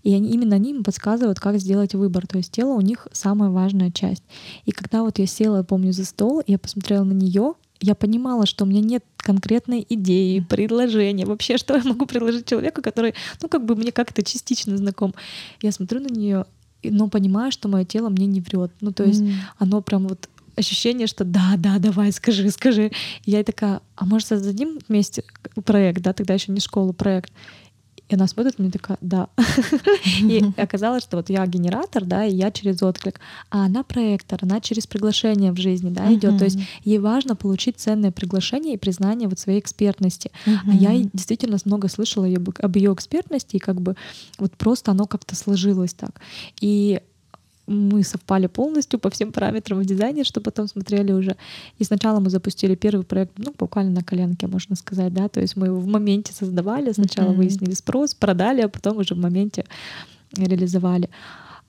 И они, именно они им подсказывают, как сделать выбор. То есть тело у них самая важная часть. И когда вот я села, помню, за стол, я посмотрела на нее, я понимала, что у меня нет конкретной идеи, предложения, вообще, <laughs> что я могу предложить человеку, который, ну, как бы мне как-то частично знаком. Я смотрю на нее, но понимаю, что мое тело мне не врет. Ну, то есть mm. оно прям вот ощущение, что да, да, давай, скажи, скажи. И я такая, а может создадим вместе проект, да, тогда еще не школу, проект. И она смотрит мне такая, да. <laughs> И оказалось, что вот я генератор, да, и я через отклик, а она проектор, она через приглашение в жизни, да, идет. То есть ей важно получить ценное приглашение и признание вот своей экспертности. А я действительно много слышала об ее экспертности, и как бы вот просто оно как-то сложилось так. И мы совпали полностью по всем параметрам в дизайне, что потом смотрели уже. И сначала мы запустили первый проект, ну, буквально на коленке, можно сказать, да, то есть мы его в моменте создавали, сначала mm-hmm. выяснили спрос, продали, а потом уже в моменте реализовали.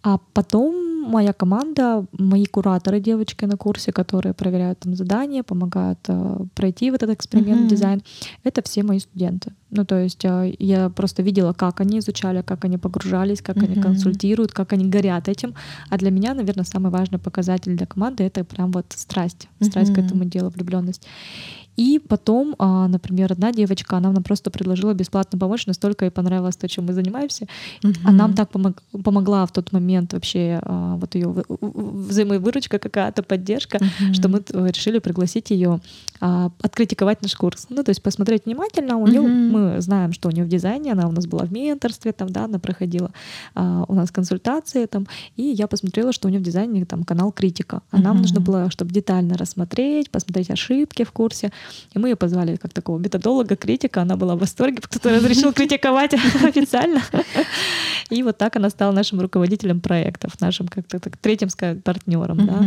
А потом моя команда, мои кураторы, девочки на курсе, которые проверяют там задания, помогают э, пройти в этот эксперимент mm-hmm. дизайн, это все мои студенты. Ну, то есть э, я просто видела, как они изучали, как они погружались, как mm-hmm. они консультируют, как они горят этим. А для меня, наверное, самый важный показатель для команды это прям вот страсть, страсть mm-hmm. к этому делу, влюбленность. И потом, а, например, одна девочка, она нам просто предложила бесплатно помочь, настолько ей понравилось то, чем мы занимаемся. Угу. А нам так помог, помогла в тот момент вообще а, вот ее взаимовыручка какая-то, поддержка, угу. что мы решили пригласить ее а, откритиковать наш курс. Ну, то есть посмотреть внимательно. У нее, угу. мы знаем, что у нее в дизайне, она у нас была в менторстве, там, да, она проходила у нас консультации там, и я посмотрела, что у нее в дизайне там канал критика. А угу. нам нужно было, чтобы детально рассмотреть, посмотреть ошибки в курсе, и мы ее позвали как такого методолога, критика. Она была в восторге, <laughs> кто-то разрешил критиковать <laughs> официально. И вот так она стала нашим руководителем проектов, нашим как-то так, третьим сказать, партнером. Да.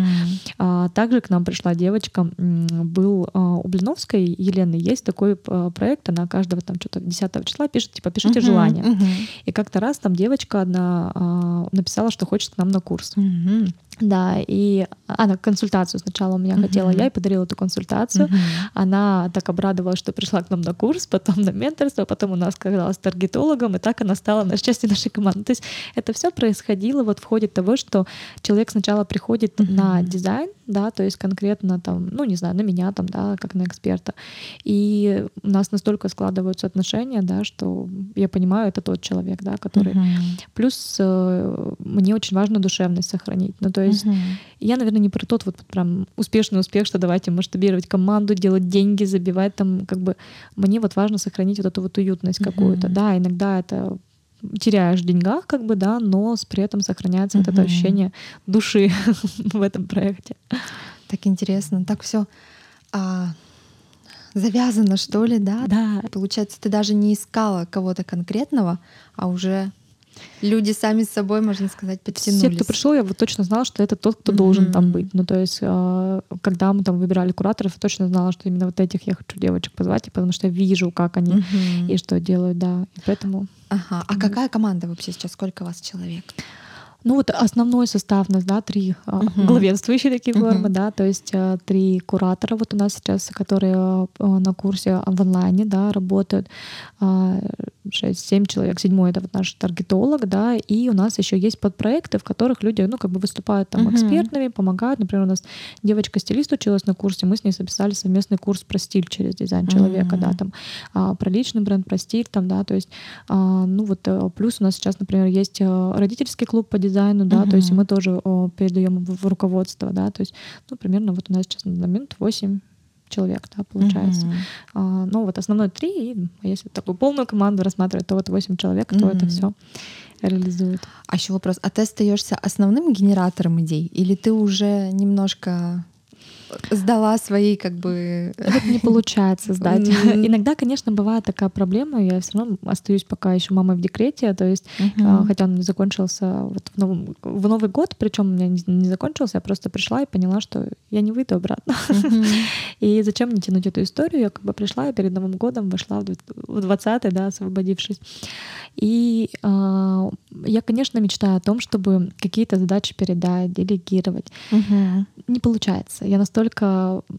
А, также к нам пришла девочка, был а, у Блиновской Елены есть такой а, проект, она каждого там что-то 10 числа пишет, типа, пишите желание. И как-то раз там девочка одна написала, что хочет к нам на курс. Да, и она консультацию сначала у меня uh-huh. хотела, я ей подарила эту консультацию. Uh-huh. Она так обрадовалась, что пришла к нам на курс, потом на менторство, потом у нас оказалась таргетологом, и так она стала на частью нашей команды. То есть это все происходило вот в ходе того, что человек сначала приходит uh-huh. на дизайн, да, то есть конкретно там, ну, не знаю, на меня там, да, как на эксперта. И у нас настолько складываются отношения, да, что я понимаю, это тот человек, да, который... Uh-huh. Плюс э, мне очень важно душевность сохранить. Ну, то есть uh-huh. я, наверное, не про тот вот прям успешный успех, что давайте масштабировать команду, делать деньги, забивать там, как бы... Мне вот важно сохранить вот эту вот уютность uh-huh. какую-то, да, иногда это теряешь в деньгах, как бы, да, но при этом сохраняется uh-huh. вот это ощущение души <laughs> в этом проекте. Так интересно, так все а, завязано, что ли, да? Да. Получается, ты даже не искала кого-то конкретного, а уже люди сами с собой, можно сказать, подтянулись. Все, кто пришел, я вот точно знала, что это тот, кто mm-hmm. должен там быть. Ну, то есть, а, когда мы там выбирали кураторов, я точно знала, что именно вот этих я хочу девочек позвать, потому что я вижу, как они mm-hmm. и что делают, да. И поэтому. Ага. А какая команда вообще сейчас? Сколько у вас человек? Ну вот основной состав у нас, да, три uh-huh. главенствующие такие формы, uh-huh. да, то есть э, три куратора вот у нас сейчас, которые э, на курсе в онлайне, да, работают. 6-7 человек. Седьмой — это вот наш таргетолог, да, и у нас еще есть подпроекты, в которых люди, ну, как бы выступают там uh-huh. экспертными, помогают. Например, у нас девочка-стилист училась на курсе, мы с ней записали совместный курс про стиль через дизайн человека, uh-huh. да, там, а, про личный бренд, про стиль, там, да, то есть, а, ну, вот э, плюс у нас сейчас, например, есть родительский клуб по дизайну, да, uh-huh. то есть мы тоже передаем в руководство, да, то есть, ну, примерно вот у нас сейчас на момент 8 человек, да, получается. Mm-hmm. А, ну, вот основной три, и если такую полную команду рассматривать, то вот восемь человек, кто mm-hmm. это все реализует. А еще вопрос, а ты остаешься основным генератором идей, или ты уже немножко сдала свои как бы... Вот не получается сдать. Иногда, конечно, бывает такая проблема, я все равно остаюсь пока еще мамой в декрете, то есть, uh-huh. хотя он закончился вот в, новом, в Новый год, причем у меня не, не закончился, я просто пришла и поняла, что я не выйду обратно. Uh-huh. <laughs> И зачем мне тянуть эту историю? Я как бы пришла и перед Новым годом вошла в 20-й, да, освободившись. И э, я, конечно, мечтаю о том, чтобы какие-то задачи передать, делегировать. Uh-huh. Не получается. Я настолько,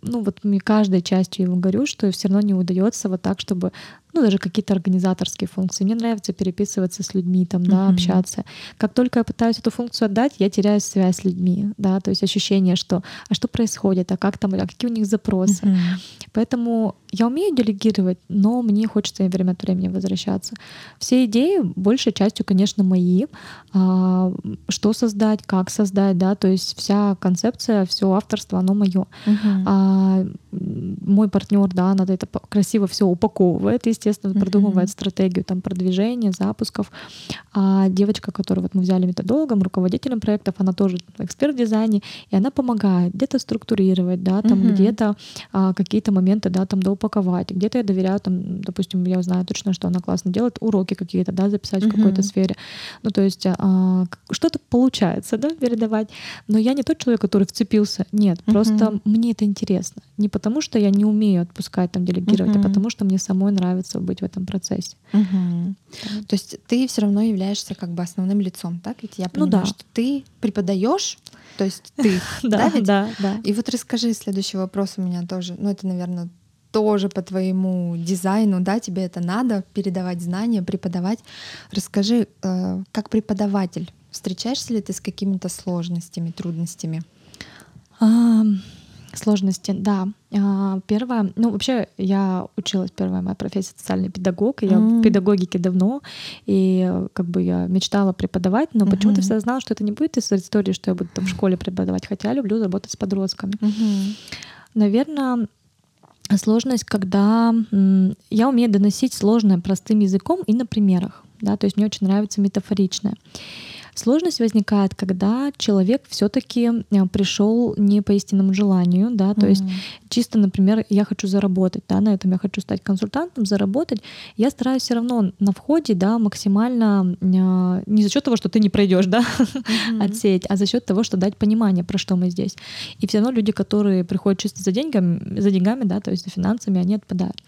ну вот мне каждой частью его говорю, что все равно не удается вот так, чтобы ну, даже какие-то организаторские функции. Мне нравится переписываться с людьми, там, да, mm-hmm. общаться. Как только я пытаюсь эту функцию отдать, я теряю связь с людьми, да, то есть ощущение, что, а что происходит, а как там, а какие у них запросы. Mm-hmm. Поэтому я умею делегировать, но мне хочется время от времени возвращаться. Все идеи большей частью, конечно, мои. А, что создать, как создать, да, то есть вся концепция, все авторство, оно мое. Uh-huh. А, мой партнер, да, надо это красиво все упаковывает, естественно, uh-huh. продумывает стратегию там продвижения, запусков. А девочка, которую вот мы взяли методологом, руководителем проектов, она тоже эксперт в дизайне, и она помогает где-то структурировать, да, там uh-huh. где-то а, какие-то моменты, да, там доупаковать, где-то я доверяю, там, допустим, я знаю точно, что она классно делает, уроки какие-то, да, записать uh-huh. в какой-то сфере. Ну, то есть а, что-то получается, да, передавать, но я не тот человек, который вцепился, нет, uh-huh. просто мне это интересно, не потому что я не умею отпускать, там, делегировать, uh-huh. а потому, что мне самой нравится быть в этом процессе. Да. То есть ты все равно являешься как бы основным лицом, так? Ведь я ну понимаю, ну, да. что ты преподаешь, то есть ты, <laughs> да? Да, да. И вот расскажи, следующий вопрос у меня тоже, ну это, наверное, тоже по твоему дизайну, да, тебе это надо передавать знания, преподавать. Расскажи, э, как преподаватель, встречаешься ли ты с какими-то сложностями, трудностями? Сложности, да. А, первое, ну вообще я училась, первая моя профессия социальный педагог, и я mm. в педагогике давно, и как бы я мечтала преподавать, но mm-hmm. почему-то всегда знала, что это не будет из истории, что я буду там в школе преподавать, хотя люблю работать с подростками. Mm-hmm. Наверное, сложность, когда я умею доносить сложное простым языком и на примерах, да, то есть мне очень нравится метафоричное. Сложность возникает, когда человек все-таки э, пришел не по истинному желанию, да, то mm-hmm. есть чисто, например, я хочу заработать, да, на этом я хочу стать консультантом, заработать, я стараюсь все равно на входе, да, максимально э, не за счет того, что ты не пройдешь, да, <laughs> mm-hmm. отсеять, а за счет того, что дать понимание, про что мы здесь. И все равно люди, которые приходят чисто за деньгами, за деньгами, да, то есть за финансами, они отпадают.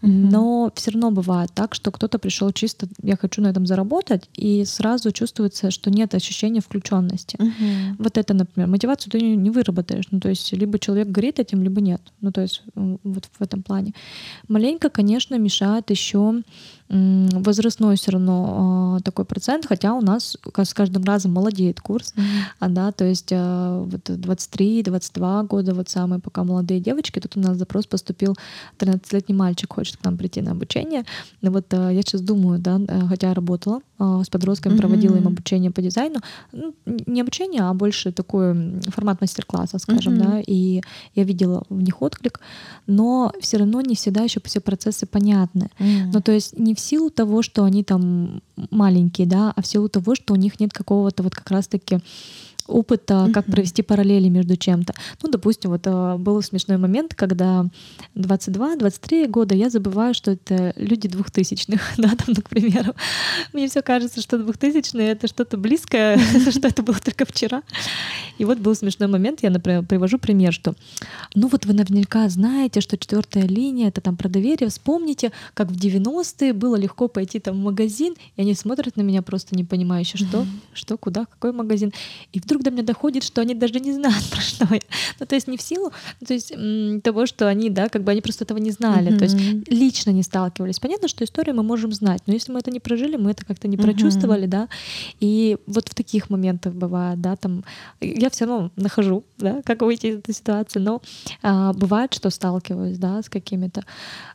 Но все равно бывает так, что кто-то пришел чисто, я хочу на этом заработать, и сразу чувствуется, что нет ощущения включенности. Uh-huh. Вот это, например, мотивацию ты не выработаешь. Ну, то есть либо человек горит этим, либо нет. Ну, то есть вот в этом плане. Маленько, конечно, мешает еще возрастной все равно такой процент, хотя у нас с каждым разом молодеет курс, mm-hmm. да, то есть вот 23-22 года, вот самые пока молодые девочки, тут у нас запрос поступил, 13-летний мальчик хочет к нам прийти на обучение, и вот я сейчас думаю, да, хотя работала с подростками, mm-hmm. проводила им обучение по дизайну, ну, не обучение, а больше такой формат мастер-класса, скажем, mm-hmm. да, и я видела в них отклик, но все равно не всегда еще все процессы понятны. Mm-hmm. Ну, то есть не в силу того, что они там маленькие, да, а в силу того, что у них нет какого-то вот как раз-таки опыта, как провести параллели между чем-то. Ну, допустим, вот э, был смешной момент, когда 22-23 года я забываю, что это люди двухтысячных, <laughs> да, там, ну, к примеру. Мне все кажется, что двухтысячные — это что-то близкое, <laughs> что это было только вчера. И вот был смешной момент, я, например, привожу пример, что ну вот вы наверняка знаете, что четвертая линия — это там про доверие. Вспомните, как в 90-е было легко пойти там в магазин, и они смотрят на меня просто непонимающе, что, что, куда, какой магазин. И вдруг вдруг до меня доходит, что они даже не знают <laughs> про что я. Ну, то есть не в силу ну, то есть, того, что они, да, как бы они просто этого не знали, mm-hmm. то есть лично не сталкивались. Понятно, что историю мы можем знать, но если мы это не прожили, мы это как-то не mm-hmm. прочувствовали, да, и вот в таких моментах бывает, да, там, я все равно нахожу, да, как выйти из этой ситуации, но а, бывает, что сталкиваюсь, да, с какими-то.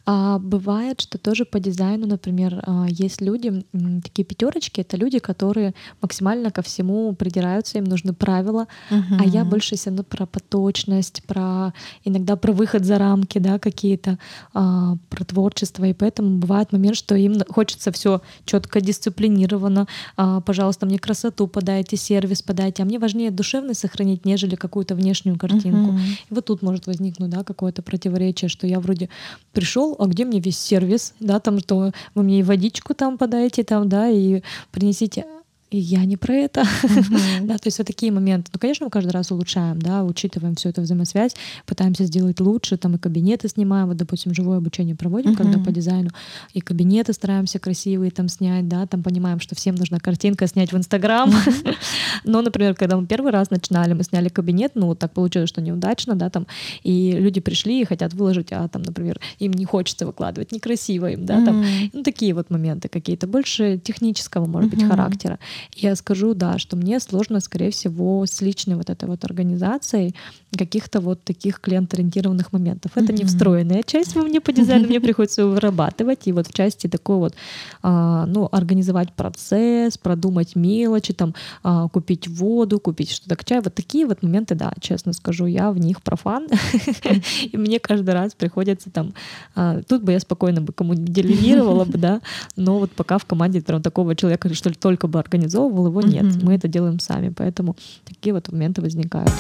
А, бывает, что тоже по дизайну, например, а, есть люди, такие пятерочки, это люди, которые максимально ко всему придираются, им нужны правила, uh-huh. а я больше все равно про поточность, про иногда про выход за рамки, да, какие-то, а, про творчество, и поэтому бывает момент, что им хочется все четко, дисциплинированно, а, пожалуйста, мне красоту подайте, сервис подайте, а мне важнее душевность сохранить, нежели какую-то внешнюю картинку. Uh-huh. И вот тут может возникнуть, да, какое-то противоречие, что я вроде пришел, а где мне весь сервис, да, там, что вы мне и водичку там подайте, там, да, и принесите и я не про это. Uh-huh. <laughs> да, то есть вот такие моменты. Ну, конечно, мы каждый раз улучшаем, да, учитываем всю эту взаимосвязь, пытаемся сделать лучше, там и кабинеты снимаем, вот, допустим, живое обучение проводим, uh-huh. когда по дизайну, и кабинеты стараемся красивые там снять, да, там понимаем, что всем нужна картинка снять в Инстаграм. <laughs> Но, например, когда мы первый раз начинали, мы сняли кабинет, ну, вот так получилось, что неудачно, да, там, и люди пришли и хотят выложить, а там, например, им не хочется выкладывать, некрасиво им, да, там, ну, такие вот моменты какие-то, больше технического, может быть, характера я скажу, да, что мне сложно, скорее всего, с личной вот этой вот организацией каких-то вот таких клиент-ориентированных моментов. Это mm-hmm. не встроенная часть во мне по дизайну, мне приходится вырабатывать. И вот в части такой вот, а, ну, организовать процесс, продумать мелочи, там, а, купить воду, купить что-то к чаю. Вот такие вот моменты, да, честно скажу, я в них профан. И мне каждый раз приходится там... А, тут бы я спокойно бы кому делегировала бы, да, но вот пока в команде такого человека, что ли, только бы организовывал, его нет. Мы это делаем сами, поэтому такие вот моменты возникают.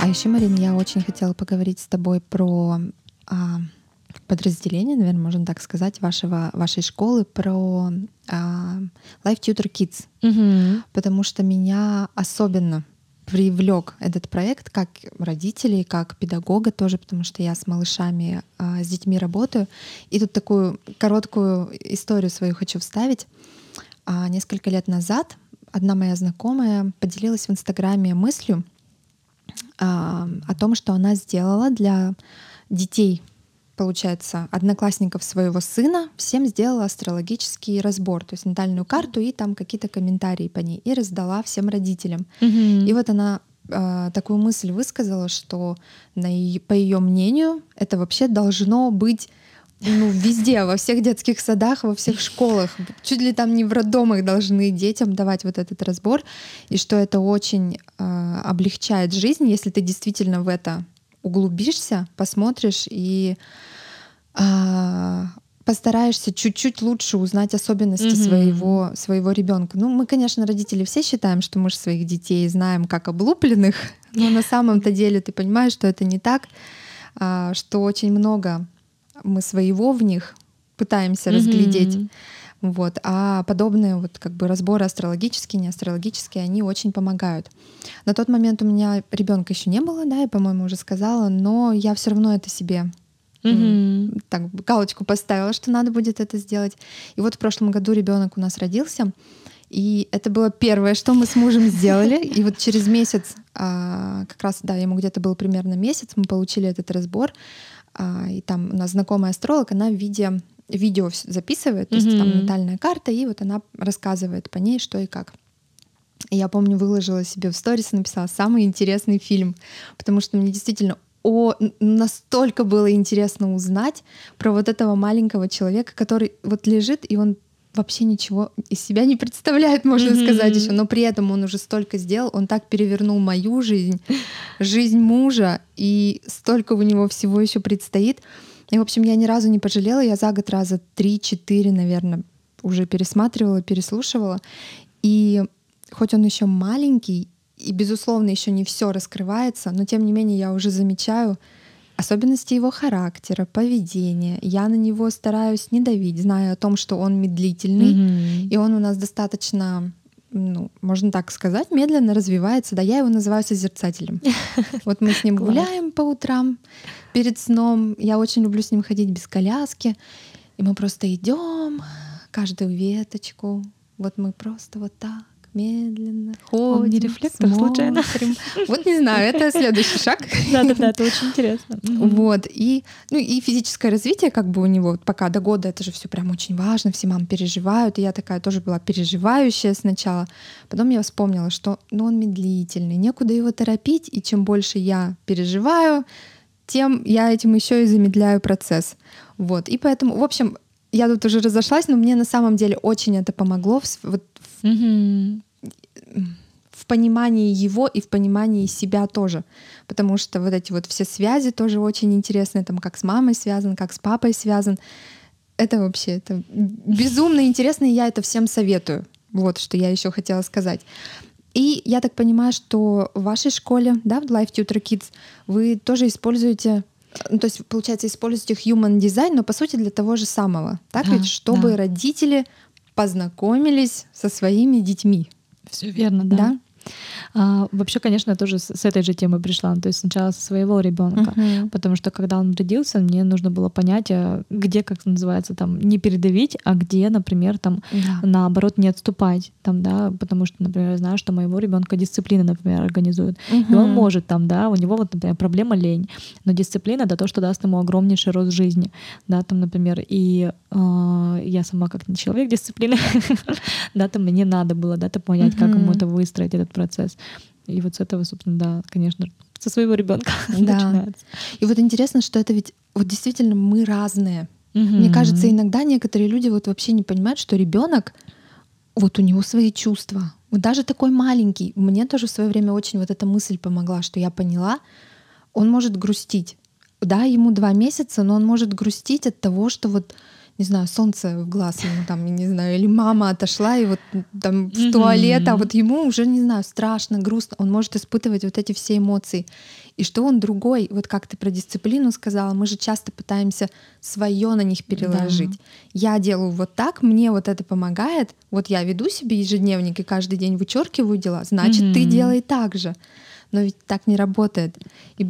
А еще, Марина, я очень хотела поговорить с тобой про а, подразделение, наверное, можно так сказать, вашего, вашей школы, про а, Life Tutor Kids. Угу. Потому что меня особенно привлек этот проект как родителей, как педагога тоже, потому что я с малышами, а, с детьми работаю. И тут такую короткую историю свою хочу вставить. А, несколько лет назад одна моя знакомая поделилась в Инстаграме мыслью, о том, что она сделала для детей, получается, одноклассников своего сына, всем сделала астрологический разбор, то есть натальную карту и там какие-то комментарии по ней, и раздала всем родителям. Mm-hmm. И вот она э, такую мысль высказала, что на ее, по ее мнению это вообще должно быть ну, везде, во всех детских садах, во всех школах. Чуть ли там не в роддомах должны детям давать вот этот разбор. И что это очень э, облегчает жизнь, если ты действительно в это углубишься, посмотришь и постараешься чуть-чуть лучше узнать особенности mm-hmm. своего, своего ребенка. Ну, мы, конечно, родители все считаем, что мы же своих детей знаем как облупленных, <laughs> но на самом-то деле ты понимаешь, что это не так, э, что очень много мы своего в них пытаемся mm-hmm. разглядеть. Вот. А подобные вот как бы разборы астрологические, не астрологические, они очень помогают. На тот момент у меня ребенка еще не было, да, я, по-моему, уже сказала, но я все равно это себе mm-hmm. так галочку поставила, что надо будет это сделать. И вот в прошлом году ребенок у нас родился, и это было первое, что мы с мужем сделали. <laughs> И вот через месяц а, как раз, да, ему где-то был примерно месяц, мы получили этот разбор, а, и там у нас знакомая астролог, она в виде видео записывает, то есть mm-hmm. там натальная карта, и вот она рассказывает по ней, что и как. И я помню, выложила себе в сторис и написала самый интересный фильм, потому что мне действительно о, настолько было интересно узнать про вот этого маленького человека, который вот лежит, и он вообще ничего из себя не представляет, можно mm-hmm. сказать еще, но при этом он уже столько сделал, он так перевернул мою жизнь, жизнь мужа, и столько у него всего еще предстоит. И, в общем, я ни разу не пожалела, я за год раза три-четыре, наверное, уже пересматривала, переслушивала. И хоть он еще маленький, и, безусловно, еще не все раскрывается, но тем не менее я уже замечаю особенности его характера, поведения. Я на него стараюсь не давить, зная о том, что он медлительный, mm-hmm. и он у нас достаточно ну, можно так сказать, медленно развивается. Да, я его называю созерцателем. <laughs> Вот мы с ним гуляем по утрам перед сном. Я очень люблю с ним ходить без коляски. И мы просто идем каждую веточку. Вот мы просто вот так медленно ходим, Он не рефлектор случайно? Вот не знаю, это следующий шаг. Да-да-да, это очень интересно. Вот, и, ну, и физическое развитие как бы у него пока до года, это же все прям очень важно, все мамы переживают, и я такая тоже была переживающая сначала. Потом я вспомнила, что ну, он медлительный, некуда его торопить, и чем больше я переживаю, тем я этим еще и замедляю процесс. Вот, и поэтому, в общем, я тут уже разошлась, но мне на самом деле очень это помогло в, вот, в, в понимании его и в понимании себя тоже. Потому что вот эти вот все связи тоже очень интересные, там как с мамой связан, как с папой связан. Это вообще это безумно интересно, и я это всем советую. Вот что я еще хотела сказать. И я так понимаю, что в вашей школе, да, в Life Tutor Kids, вы тоже используете ну, то есть, получается, используете human design, но по сути для того же самого, так да, ведь, чтобы да. родители познакомились со своими детьми. Все верно, да. да? А, вообще, конечно, я тоже с, с этой же темы пришла. То есть сначала со своего ребенка, uh-huh. потому что когда он родился, мне нужно было понять, а, где, как называется, там не передавить, а где, например, там yeah. наоборот не отступать, там, да, потому что, например, я знаю, что моего ребенка дисциплина, например, организует, uh-huh. и он может там, да, у него вот, например, проблема лень, но дисциплина это то, что даст ему огромнейший рост жизни, да, там, например, и э, я сама как не человек дисциплины, <laughs> да, там мне надо было, да, то понять, как ему это выстроить этот процесс. И вот с этого, собственно, да, конечно, со своего ребенка <laughs> да. начинается. И вот интересно, что это ведь вот действительно мы разные. Угу. Мне кажется, иногда некоторые люди вот вообще не понимают, что ребенок вот у него свои чувства. Вот даже такой маленький. Мне тоже в свое время очень вот эта мысль помогла, что я поняла, он может грустить. Да, ему два месяца, но он может грустить от того, что вот не знаю, солнце в глаз ему там, не знаю, или мама отошла и вот там в туалет, а вот ему уже, не знаю, страшно, грустно, он может испытывать вот эти все эмоции. И что он другой, вот как ты про дисциплину сказала, мы же часто пытаемся свое на них переложить. Да. Я делаю вот так, мне вот это помогает, вот я веду себе ежедневник и каждый день вычеркиваю дела, значит, mm-hmm. ты делай так же. Но ведь так не работает. И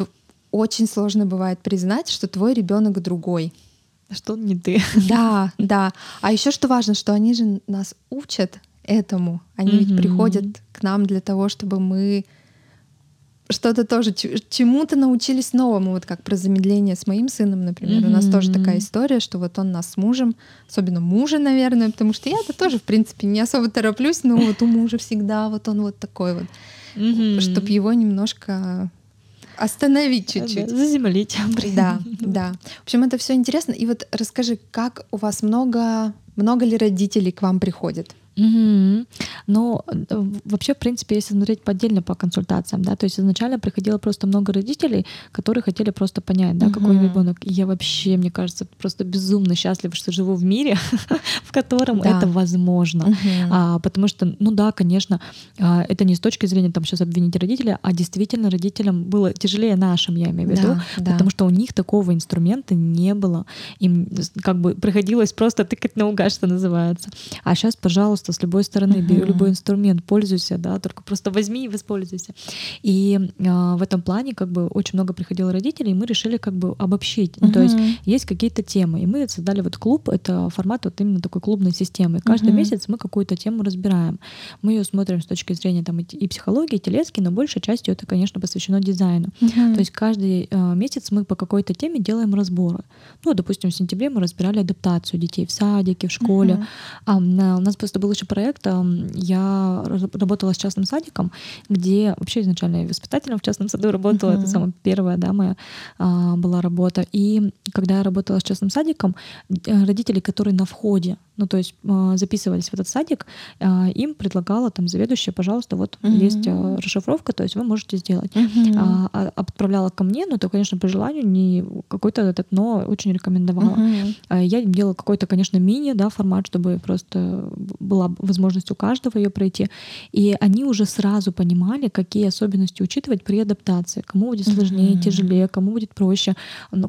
очень сложно бывает признать, что твой ребенок другой что не ты. <laughs> Да, да. А еще что важно, что они же нас учат этому. Они mm-hmm. ведь приходят к нам для того, чтобы мы что-то тоже чему-то научились новому, вот как про замедление с моим сыном, например. Mm-hmm. У нас тоже такая история, что вот он нас с мужем, особенно мужа, наверное, потому что я-то тоже, в принципе, не особо тороплюсь, но вот у мужа всегда вот он вот такой вот, mm-hmm. чтобы его немножко Остановить чуть-чуть. Да, заземлить. Да, да. <laughs> В общем, это все интересно. И вот расскажи, как у вас много, много ли родителей к вам приходят? Угу. Но э, вообще, в принципе, если смотреть поддельно по консультациям, да, то есть изначально приходило просто много родителей, которые хотели просто понять, да, угу. какой ребенок. И я вообще, мне кажется, просто безумно счастлива, что живу в мире, <laughs> в котором да. это возможно. Угу. А, потому что, ну да, конечно, а, это не с точки зрения там сейчас обвинить родителя, а действительно родителям было тяжелее нашим, я имею в виду, да, потому да. что у них такого инструмента не было. Им как бы приходилось просто тыкать наугад, что называется. А сейчас, пожалуйста, пожалуйста, с любой стороны, uh-huh. бери любой инструмент, пользуйся, да, только просто возьми и воспользуйся. И э, в этом плане как бы очень много приходило родителей, и мы решили как бы обобщить. Uh-huh. То есть есть какие-то темы, и мы создали вот клуб, это формат вот именно такой клубной системы. каждый uh-huh. месяц мы какую-то тему разбираем. Мы ее смотрим с точки зрения там и психологии, и телески, но большей частью это, конечно, посвящено дизайну. Uh-huh. То есть каждый э, месяц мы по какой-то теме делаем разборы. Ну, допустим, в сентябре мы разбирали адаптацию детей в садике, в школе. Uh-huh. А, у нас просто был еще проект, я работала с частным садиком, где вообще изначально я воспитателем в частном саду работала, uh-huh. это самая первая, да, моя а, была работа. И когда я работала с частным садиком, э, родители, которые на входе ну то есть а, записывались в этот садик, а, им предлагала там заведующая, пожалуйста, вот угу. есть а, расшифровка, то есть вы можете сделать. Угу. А, отправляла ко мне, но то, конечно, по желанию не какой-то этот, но очень рекомендовала. Угу. Я делала какой-то, конечно, мини, да, формат, чтобы просто была возможность у каждого ее пройти. И они уже сразу понимали, какие особенности учитывать при адаптации. Кому будет сложнее, угу. тяжелее, кому будет проще,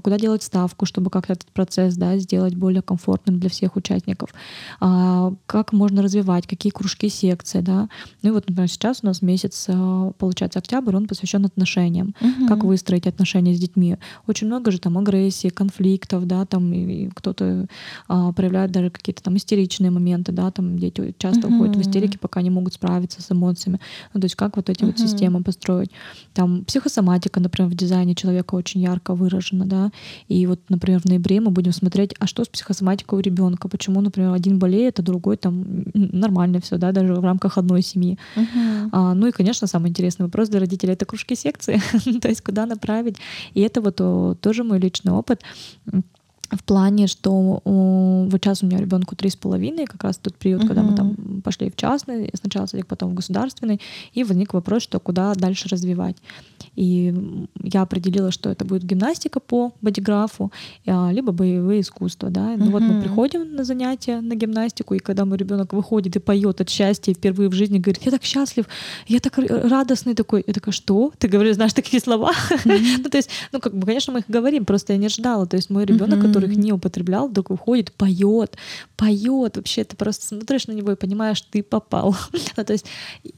куда делать ставку, чтобы как-то этот процесс да, сделать более комфортным для всех участников как можно развивать, какие кружки, секции, да. Ну и вот, например, сейчас у нас месяц, а, получается, октябрь, он посвящен отношениям, угу. как выстроить отношения с детьми. Очень много же там агрессии, конфликтов, да, там и кто-то а, проявляет даже какие-то там истеричные моменты, да, там дети часто угу. уходят в истерике, пока не могут справиться с эмоциями. Ну, то есть как вот эти угу. вот системы построить. Там психосоматика, например, в дизайне человека очень ярко выражена, да, и вот, например, в ноябре мы будем смотреть, а что с психосоматикой у ребенка, почему, например, один болеет, а другой там нормально все, да, даже в рамках одной семьи. Uh-huh. А, ну и, конечно, самый интересный вопрос для родителей — это кружки секции, <laughs> то есть куда направить. И это вот о, тоже мой личный опыт в плане, что вот сейчас у меня ребенку три с половиной, как раз тот период, uh-huh. когда мы там пошли в частный, сначала садик, потом в государственный, и возник вопрос, что куда дальше развивать. И я определила, что это будет гимнастика по бодиграфу, а, либо боевые искусства. Да? Ну uh-huh. вот мы приходим на занятия на гимнастику, и когда мой ребенок выходит и поет от счастья впервые в жизни, говорит, я так счастлив, я так радостный такой. Я такая, что? Ты говоришь, знаешь такие слова? Uh-huh. <laughs> ну, то есть, ну, как бы, конечно, мы их говорим, просто я не ждала. То есть мой ребенок, который их не употреблял, вдруг выходит, поет, поет. Вообще, ты просто смотришь на него и понимаешь, ты попал. <laughs> ну, то есть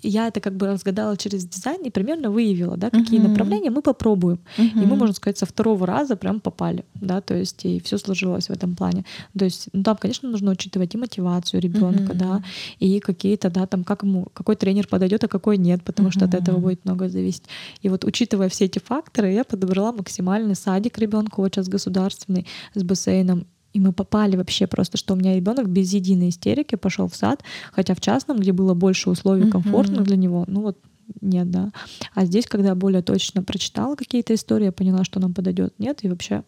я это как бы разгадала через дизайн и примерно выявила, да, какие направление, мы попробуем. И мы, можно сказать, со второго раза прям попали, да, то есть и все сложилось в этом плане. То есть, ну, там, конечно, нужно учитывать и мотивацию ребенка, да, и какие-то, да, там, как ему, какой тренер подойдет, а какой нет, потому что от этого будет много зависеть. И вот учитывая все эти факторы, я подобрала максимальный садик ребенку, вот сейчас государственный, с бассейном, и мы попали вообще просто, что у меня ребенок без единой истерики пошел в сад, хотя в частном, где было больше условий комфортных uh-huh. для него, ну вот нет, да. А здесь, когда я более точно прочитала какие-то истории, я поняла, что нам подойдет, нет, и вообще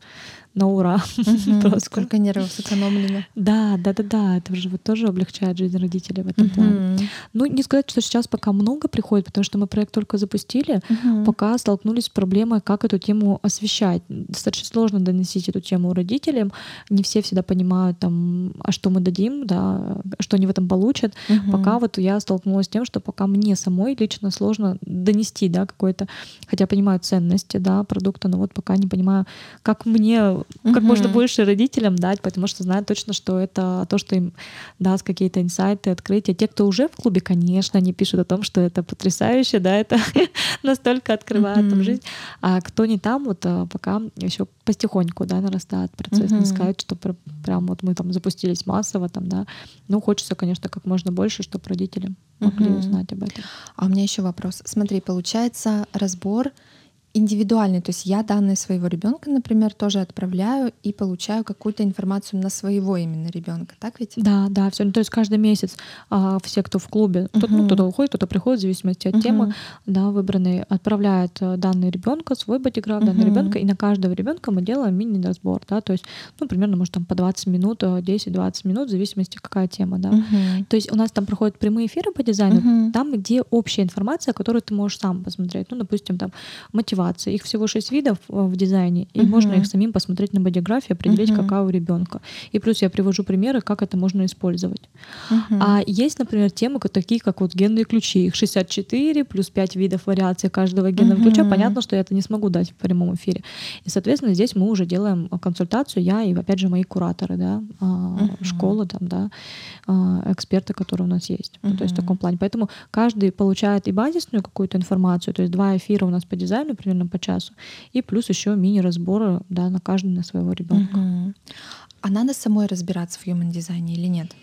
на ура. Угу, сколько нервов сэкономлено. Да, да, да, да. Это же вот тоже облегчает жизнь родителей в этом угу. плане. Ну, не сказать, что сейчас пока много приходит, потому что мы проект только запустили, угу. пока столкнулись с проблемой, как эту тему освещать. Достаточно сложно доносить эту тему родителям. Не все всегда понимают, там, а что мы дадим, да, что они в этом получат. Угу. Пока вот я столкнулась с тем, что пока мне самой лично сложно донести, да, какой-то, хотя понимаю ценности, да, продукта, но вот пока не понимаю, как мне как угу. можно больше родителям дать, потому что знают точно, что это то, что им даст какие-то инсайты, открытия. Те, кто уже в клубе, конечно, они пишут о том, что это потрясающе, да, это <laughs> настолько открывает там жизнь. А кто не там, вот а, пока еще потихоньку, да, нарастает процесс. Не сказать, что прям вот мы там запустились массово, там, да. Ну, хочется, конечно, как можно больше, чтобы родители могли узнать об этом. А у меня еще вопрос. Смотри, получается разбор индивидуальный, то есть я данные своего ребенка, например, тоже отправляю и получаю какую-то информацию на своего именно ребенка, так ведь? Да, да, все. Ну, то есть каждый месяц а, все, кто в клубе, uh-huh. ну, кто-то уходит, кто-то приходит, в зависимости от uh-huh. темы, да, выбранные, отправляют э, данные ребенка, свой бодиграф, uh-huh. данные ребенка, и на каждого ребенка мы делаем мини-разбор, да, то есть, ну, примерно, может, там по 20 минут, 10-20 э, минут, в зависимости, какая тема, да. Uh-huh. То есть у нас там проходят прямые эфиры по дизайну, uh-huh. там, где общая информация, которую ты можешь сам посмотреть, ну, допустим, там мотивация мотивации. Их всего шесть видов в дизайне, и uh-huh. можно их самим посмотреть на бодиграфии, определить, uh-huh. какая у ребенка. И плюс я привожу примеры, как это можно использовать. Uh-huh. А есть, например, темы такие, как вот генные ключи. Их 64 плюс 5 видов вариаций каждого генного uh-huh. ключа. Понятно, что я это не смогу дать в прямом эфире. И, соответственно, здесь мы уже делаем консультацию, я и, опять же, мои кураторы, да, uh-huh. школы, там, да, а, эксперты, которые у нас есть. Ну, то есть в таком плане. Поэтому каждый получает и базисную какую-то информацию, то есть два эфира у нас по дизайну примерно по часу, и плюс еще мини-разборы да, на каждый на своего ребенка. Uh-huh. А надо самой разбираться в human дизайне или нет?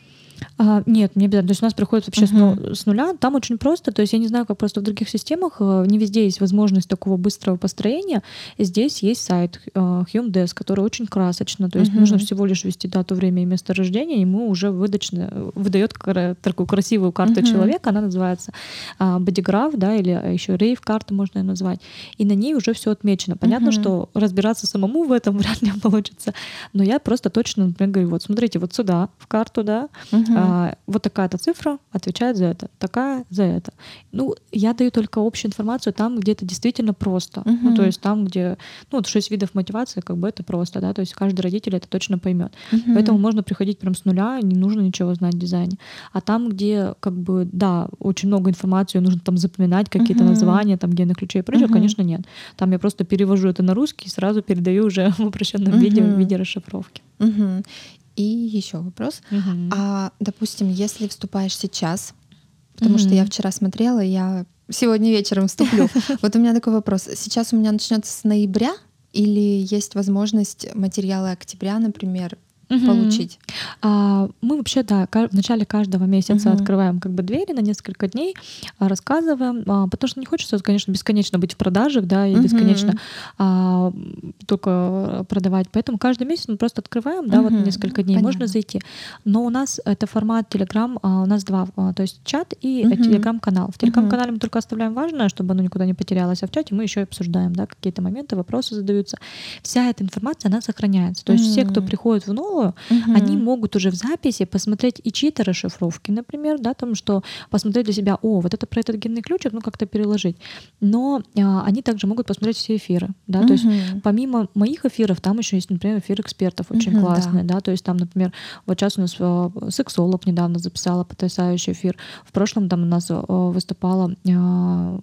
А, нет, не обязательно. То есть у нас приходит вообще uh-huh. с нуля. Там очень просто. То есть я не знаю, как просто в других системах. Э, не везде есть возможность такого быстрого построения. Здесь есть сайт uh, HumeDesk, который очень красочно. То есть uh-huh. нужно всего лишь ввести дату, время и место рождения, ему уже выдачно выдает такую красивую карту uh-huh. человека. Она называется uh, Bodygraph, да, или еще рейв карта можно ее назвать. И на ней уже все отмечено. Понятно, uh-huh. что разбираться самому в этом <laughs> вряд ли получится. Но я просто точно, например, говорю, вот смотрите, вот сюда, в карту, да, uh-huh а, вот такая-то цифра отвечает за это, такая за это. Ну, я даю только общую информацию там, где это действительно просто. Uh-huh. Ну, то есть там, где, ну, вот шесть видов мотивации, как бы это просто, да, то есть каждый родитель это точно поймет. Uh-huh. Поэтому можно приходить прям с нуля, не нужно ничего знать в дизайне. А там, где, как бы, да, очень много информации, нужно там запоминать какие-то uh-huh. названия, там, генных ключей и прочее, uh-huh. конечно, нет. Там я просто перевожу это на русский и сразу передаю уже в упрощенном uh-huh. виде, в виде расшифровки. Угу. И еще вопрос. Угу. А, допустим, если вступаешь сейчас, потому угу. что я вчера смотрела, я сегодня вечером вступлю. <laughs> Вот у меня такой вопрос. Сейчас у меня начнется с ноября или есть возможность материалы октября, например, угу. получить? А, мы вообще, да, в начале каждого месяца угу. открываем как бы двери на несколько дней, а, рассказываем, а, потому что не хочется, конечно, бесконечно быть в продажах, да, и угу. бесконечно а, только продавать. Поэтому каждый месяц мы просто открываем, да, угу. вот несколько дней, Понятно. можно зайти. Но у нас это формат Telegram, а, у нас два, а, то есть чат и угу. Telegram-канал. В Telegram-канале мы только оставляем важное, чтобы оно никуда не потерялось, а в чате мы еще и обсуждаем, да, какие-то моменты, вопросы задаются. Вся эта информация, она сохраняется. То есть угу. все, кто приходит в новую делаю, угу. они могут уже в записи посмотреть и чьи-то расшифровки, например, да, там, что посмотреть для себя, о, вот это про этот генный ключик, ну как-то переложить. Но а, они также могут посмотреть все эфиры, да, угу. то есть помимо моих эфиров там еще есть, например, эфир экспертов очень угу, классный, да. да, то есть там, например, вот сейчас у нас а, сексолог недавно записала потрясающий эфир, в прошлом там у нас а, выступала, а,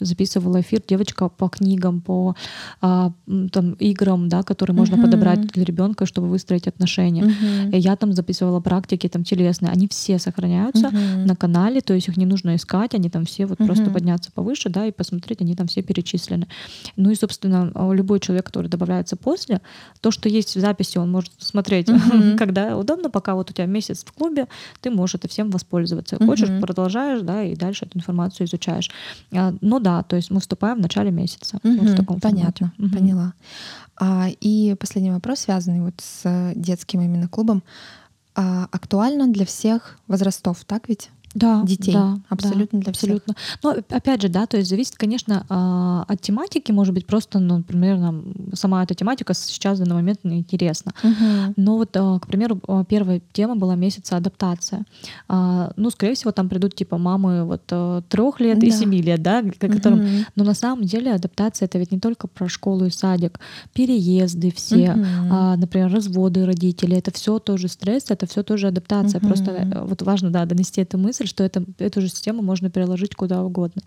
записывала эфир девочка по книгам, по а, там играм, да, которые можно угу. подобрать для ребенка, чтобы выстроить отношения отношения. И я там записывала практики там телесные, они все сохраняются uh-huh. на канале, то есть их не нужно искать, они там все вот uh-huh. просто подняться повыше, да, и посмотреть, они там все перечислены. Ну и, собственно, любой человек, который добавляется после, то, что есть в записи, он может смотреть, uh-huh. <laughs> когда удобно, пока вот у тебя месяц в клубе, ты можешь это всем воспользоваться. Хочешь, продолжаешь, да, и дальше эту информацию изучаешь. А, ну да, то есть мы вступаем в начале месяца. Uh-huh. Вот в таком Понятно, uh-huh. поняла. А, и последний вопрос, связанный вот с детским именно клубом. А, актуально для всех возрастов, так ведь? Да, детей. Да, абсолютно да, для абсолютно. всех. Но опять же, да, то есть зависит, конечно, а, от тематики, может быть, просто, ну, например, нам сама эта тематика сейчас в данный момент неинтересна. Угу. Но вот, а, к примеру, а, первая тема была месяца адаптация. Ну, скорее всего, там придут типа мамы вот трех лет да. и семи лет, да, которым. Угу. Но на самом деле адаптация это ведь не только про школу и садик, переезды все, угу. например, разводы родителей, это все тоже стресс, это все тоже адаптация. Угу. Просто э, вот важно, да, донести эту мысль, что это, эту же систему можно переложить куда угодно.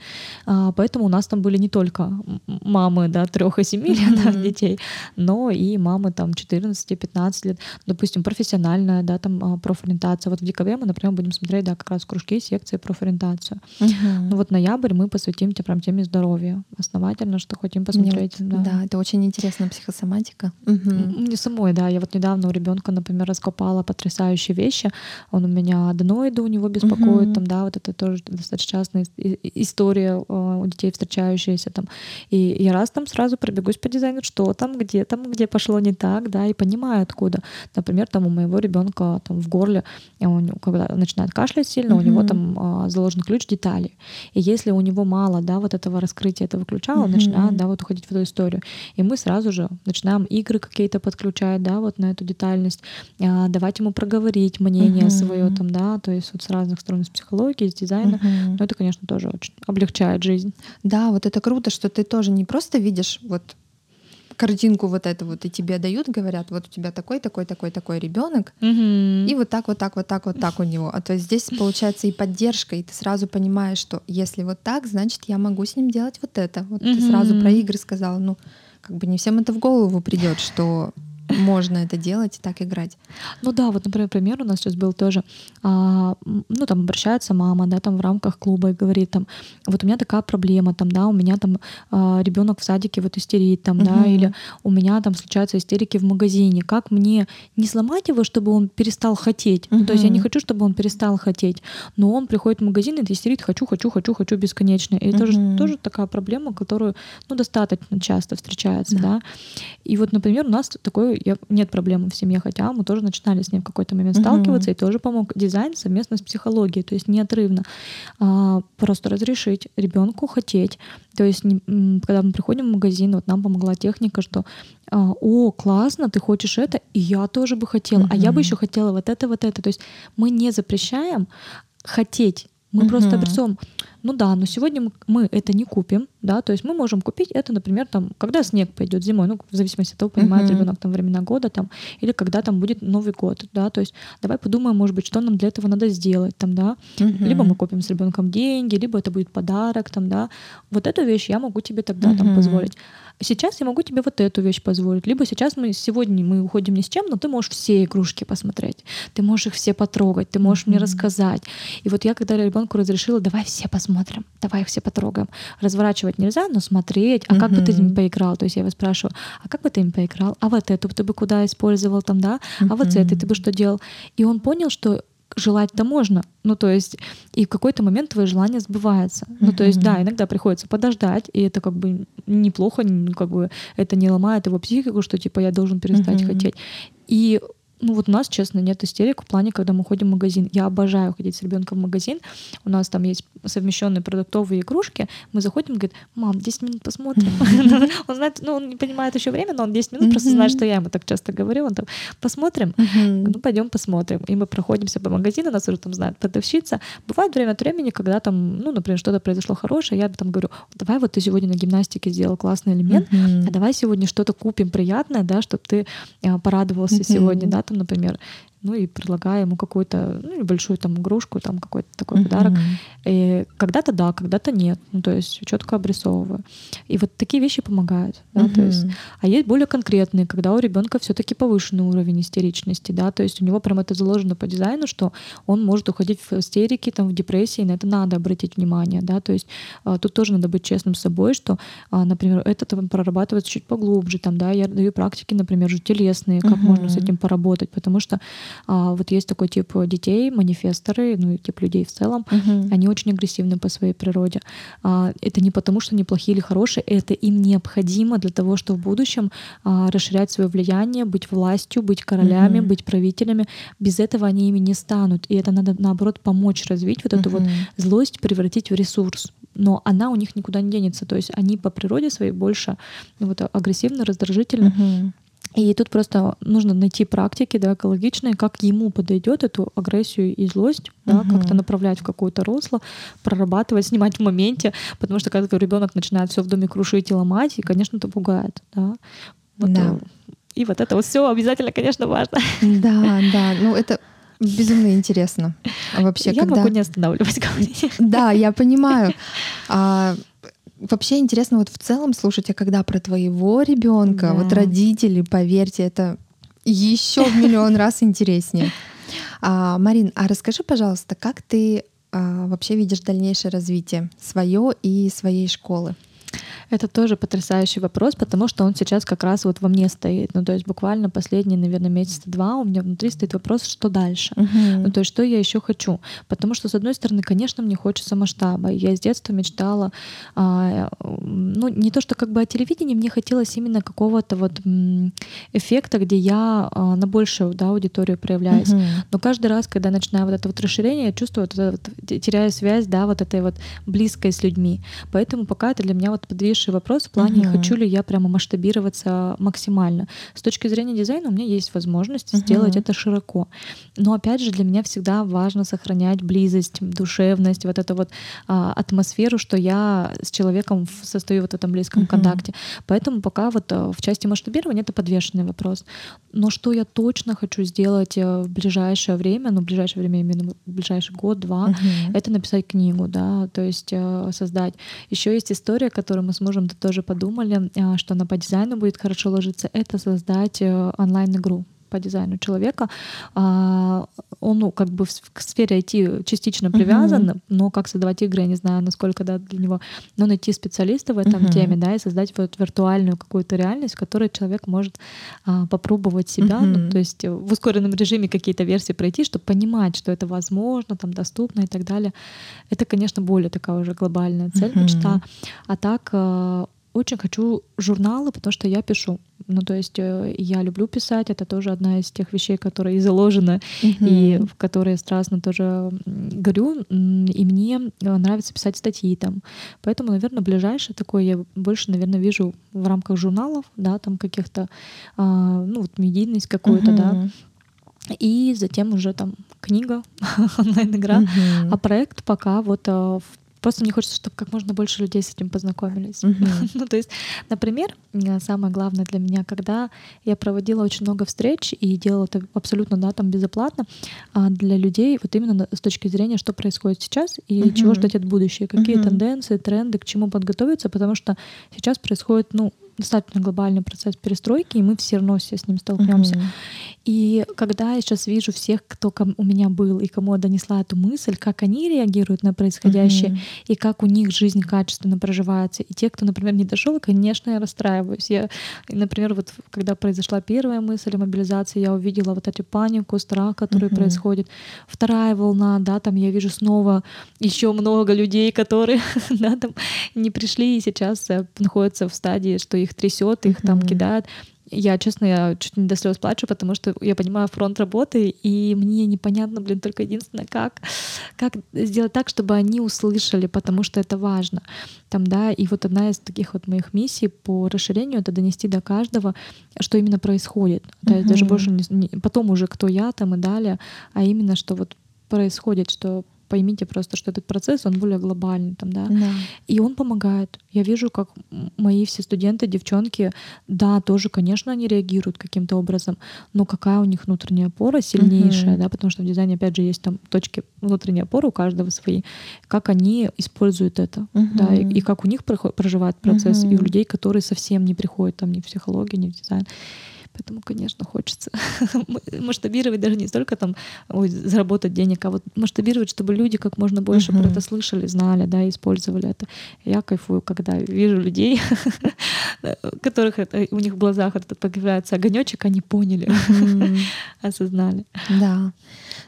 А, поэтому у нас там были не только мамы да, трех и семи лет да, детей, но и мамы там 14-15 лет, допустим, профессиональная, да, там а, профориентация. Вот в декабре мы, например, будем смотреть, да, как раз кружки, секции, профориентацию. Ну вот ноябрь мы посвятим тебе прям теме здоровья. Основательно, что хотим посмотреть. Мне, да. да, это очень интересная психосоматика. Mm-hmm. Мне самой, да. Я вот недавно у ребенка, например, раскопала потрясающие вещи. Он у меня аденоиды у него беспокоит, там, да, вот это тоже достаточно частная история а, у детей, встречающаяся там. И я раз там сразу пробегусь по дизайну, что там, где там, где пошло не так, да, и понимаю, откуда. Например, там у моего ребенка там в горле, он, когда начинает кашлять сильно, mm-hmm. у него там а, заложен ключ деталей. И если у него мало, да, вот этого раскрытия этого ключа, он mm-hmm. начинает, да, вот уходить в эту историю. И мы сразу же начинаем игры какие-то подключать, да, вот на эту детальность, а, давать ему проговорить мнение mm-hmm. свое там, да, то есть вот с разных сторон, психологии, из дизайна. Угу. Но это, конечно, тоже очень облегчает жизнь. Да, вот это круто, что ты тоже не просто видишь вот картинку вот эту вот, и тебе дают, говорят, вот у тебя такой, такой, такой, такой ребенок, угу. и вот так, вот так, вот так, вот так у него. А то есть здесь получается и поддержка, и ты сразу понимаешь, что если вот так, значит, я могу с ним делать вот это. Вот угу. ты сразу про игры сказала, ну, как бы не всем это в голову придет, что можно это делать и так играть. Ну да, вот, например, пример у нас сейчас был тоже, а, ну там обращается мама, да, там в рамках клуба и говорит там, вот у меня такая проблема, там, да, у меня там а, ребенок в садике вот истерит, там, угу. да, или у меня там случаются истерики в магазине, как мне не сломать его, чтобы он перестал хотеть, угу. ну, то есть я не хочу, чтобы он перестал хотеть, но он приходит в магазин и истерит, хочу, хочу, хочу, хочу бесконечно, и угу. это же тоже такая проблема, которую, ну, достаточно часто встречается, да. да, и вот, например, у нас такой я, нет проблем в семье, хотя мы тоже начинали с ним в какой-то момент uh-huh. сталкиваться, и тоже помог дизайн совместно с психологией, то есть неотрывно. А, просто разрешить ребенку хотеть. То есть, не, когда мы приходим в магазин, вот нам помогла техника, что а, о, классно, ты хочешь это, и я тоже бы хотела, uh-huh. а я бы еще хотела вот это, вот это. То есть мы не запрещаем хотеть мы угу. просто обрисовываем, ну да, но сегодня мы это не купим, да, то есть мы можем купить это, например, там, когда снег пойдет зимой, ну, в зависимости от того, понимает угу. ребенок там времена года, там, или когда там будет Новый год, да, то есть давай подумаем, может быть, что нам для этого надо сделать, там, да, угу. либо мы купим с ребенком деньги, либо это будет подарок, там, да, вот эту вещь я могу тебе тогда угу. там позволить сейчас я могу тебе вот эту вещь позволить. Либо сейчас мы сегодня мы уходим ни с чем, но ты можешь все игрушки посмотреть. Ты можешь их все потрогать, ты можешь mm-hmm. мне рассказать. И вот я когда ребенку разрешила, давай все посмотрим, давай их все потрогаем. Разворачивать нельзя, но смотреть. А mm-hmm. как бы ты им поиграл? То есть я его спрашиваю, а как бы ты им поиграл? А вот эту ты бы куда использовал там, да? А mm-hmm. вот с этой ты бы что делал? И он понял, что желать-то можно. Ну, то есть, и в какой-то момент твое желание сбывается. Mm-hmm. Ну, то есть, да, иногда приходится подождать, и это как бы неплохо, как бы это не ломает его психику, что типа я должен перестать mm-hmm. хотеть. И ну вот у нас, честно, нет истерик в плане, когда мы ходим в магазин. Я обожаю ходить с ребенком в магазин. У нас там есть совмещенные продуктовые игрушки. Мы заходим, говорит, мам, 10 минут посмотрим. <laughs> Он знает, ну он не понимает еще время, но он 10 минут просто знает, что я ему так часто говорю. Он там, посмотрим, ну пойдем посмотрим. И мы проходимся по магазину, нас уже там знает продавщица. Бывает время от времени, когда там, ну, например, что-то произошло хорошее, я там говорю, давай вот ты сегодня на гимнастике сделал классный элемент, а давай сегодня что-то купим приятное, да, чтобы ты а, порадовался сегодня, да, там, например, ну и предлагаю ему какую-то ну, небольшую там игрушку, там какой-то такой mm-hmm. подарок. И когда-то да, когда-то нет. Ну, то есть четко обрисовываю. И вот такие вещи помогают. Да, mm-hmm. то есть, а есть более конкретные, когда у ребенка все-таки повышенный уровень истеричности, да, то есть у него прям это заложено по дизайну, что он может уходить в истерики, там, в депрессии, на это надо обратить внимание, да, то есть а, тут тоже надо быть честным с собой, что, а, например, это там прорабатывается чуть поглубже, там, да, я даю практики, например, же телесные, как mm-hmm. можно с этим поработать, потому что а, вот есть такой тип детей, манифесторы, ну и тип людей в целом, угу. они очень агрессивны по своей природе. А, это не потому, что они плохие или хорошие, это им необходимо для того, чтобы в будущем а, расширять свое влияние, быть властью, быть королями, угу. быть правителями. Без этого они ими не станут. И это надо, наоборот, помочь развить вот эту угу. вот злость, превратить в ресурс но она у них никуда не денется. То есть они по природе своей больше ну, вот, агрессивно, раздражительно. Угу. И тут просто нужно найти практики, да, экологичные, как ему подойдет эту агрессию и злость, да, угу. как-то направлять в какое-то русло, прорабатывать, <laughs> снимать в моменте, потому что когда ребенок начинает все в доме крушить и ломать, и, конечно, это пугает, да. Вот, да. Э, и вот это вот все обязательно, конечно, важно. Да, <laughs> да, ну это безумно интересно. Вообще, я когда... могу не останавливать <laughs> говорить. Да, я понимаю. А, Вообще интересно вот в целом слушать, а когда про твоего ребенка, да. вот родители, поверьте, это еще в миллион раз интереснее. А, Марин, а расскажи, пожалуйста, как ты а, вообще видишь дальнейшее развитие свое и своей школы? Это тоже потрясающий вопрос, потому что он сейчас как раз вот во мне стоит. Ну, то есть буквально последние, наверное, месяца два у меня внутри стоит вопрос, что дальше. Uh-huh. Ну, то есть что я еще хочу. Потому что, с одной стороны, конечно, мне хочется масштаба. Я с детства мечтала, а, ну, не то, что как бы о телевидении, мне хотелось именно какого-то вот эффекта, где я а, на большую да, аудиторию проявляюсь. Uh-huh. Но каждый раз, когда я начинаю вот это вот расширение, я чувствую, вот это вот, теряю связь, да, вот этой вот близкой с людьми. Поэтому пока это для меня вот подвижка большой вопрос в плане, uh-huh. хочу ли я прямо масштабироваться максимально. С точки зрения дизайна у меня есть возможность uh-huh. сделать это широко. Но опять же, для меня всегда важно сохранять близость, душевность, вот эту вот а, атмосферу, что я с человеком состою вот в этом близком uh-huh. контакте. Поэтому пока вот а, в части масштабирования это подвешенный вопрос. Но что я точно хочу сделать э, в ближайшее время, ну, в ближайшее время, именно в ближайший год-два, uh-huh. это написать книгу, да, то есть э, создать. Еще есть история, которую мы с мужем тоже подумали, э, что она по дизайну будет хорошо ложиться, это создать онлайн-игру по дизайну человека, а, он ну, как бы к сфере IT частично привязан, uh-huh. но как создавать игры, я не знаю, насколько да, для него, но найти специалиста в этом uh-huh. теме, да, и создать вот виртуальную какую-то реальность, в которой человек может а, попробовать себя, uh-huh. ну, то есть в ускоренном режиме какие-то версии пройти, чтобы понимать, что это возможно, там доступно и так далее. Это, конечно, более такая уже глобальная цель, uh-huh. мечта. А так а, очень хочу журналы, потому что я пишу. Ну, то есть э, я люблю писать, это тоже одна из тех вещей, которые заложены, uh-huh. и в которые страстно тоже горю, и мне э, нравится писать статьи там. Поэтому, наверное, ближайшее такое я больше, наверное, вижу в рамках журналов, да, там каких-то, а, ну, вот медийность какую-то, uh-huh. да, и затем уже там книга, <laughs> онлайн-игра. Uh-huh. А проект пока вот э, в Просто мне хочется, чтобы как можно больше людей с этим познакомились. Mm-hmm. <laughs> ну, то есть, например, самое главное для меня, когда я проводила очень много встреч и делала это абсолютно, да, там безоплатно, а для людей вот именно с точки зрения, что происходит сейчас и mm-hmm. чего ждать от будущего, какие mm-hmm. тенденции, тренды, к чему подготовиться, потому что сейчас происходит, ну, достаточно глобальный процесс перестройки, и мы все равно все с ним столкнемся. Uh-huh. И когда я сейчас вижу всех, кто у меня был и кому я донесла эту мысль, как они реагируют на происходящее, uh-huh. и как у них жизнь качественно проживается. И те, кто, например, не дошел, конечно, я расстраиваюсь. Я, например, вот когда произошла первая мысль о мобилизации, я увидела вот эту панику, страх, который uh-huh. происходит. Вторая волна, да, там я вижу снова еще много людей, которые <laughs> да, там не пришли и сейчас э, находятся в стадии, что их трясет, их mm-hmm. там кидают. Я, честно, я чуть не до слез плачу, потому что я понимаю фронт работы, и мне непонятно, блин, только единственное, как, как сделать так, чтобы они услышали, потому что это важно. Там, да, и вот одна из таких вот моих миссий по расширению — это донести до каждого, что именно происходит. Да, uh-huh. даже больше не, не, потом уже кто я там и далее, а именно, что вот происходит, что поймите просто, что этот процесс, он более глобальный там, да. да. И он помогает. Я вижу, как мои все студенты, девчонки, да, тоже, конечно, они реагируют каким-то образом, но какая у них внутренняя опора сильнейшая, угу. да, потому что в дизайне, опять же, есть там точки внутренней опоры у каждого свои, как они используют это, угу. да, и, и как у них проживает процесс, угу. и у людей, которые совсем не приходят там ни в психологию, ни в дизайн. Поэтому, конечно, хочется <laughs> масштабировать даже не столько там ой, заработать денег, а вот масштабировать, чтобы люди как можно больше uh-huh. про это слышали, знали, да, использовали это. Я кайфую, когда вижу людей, <laughs> которых это, у них в глазах это появляется огонечек, они поняли, uh-huh. <laughs> осознали. Да,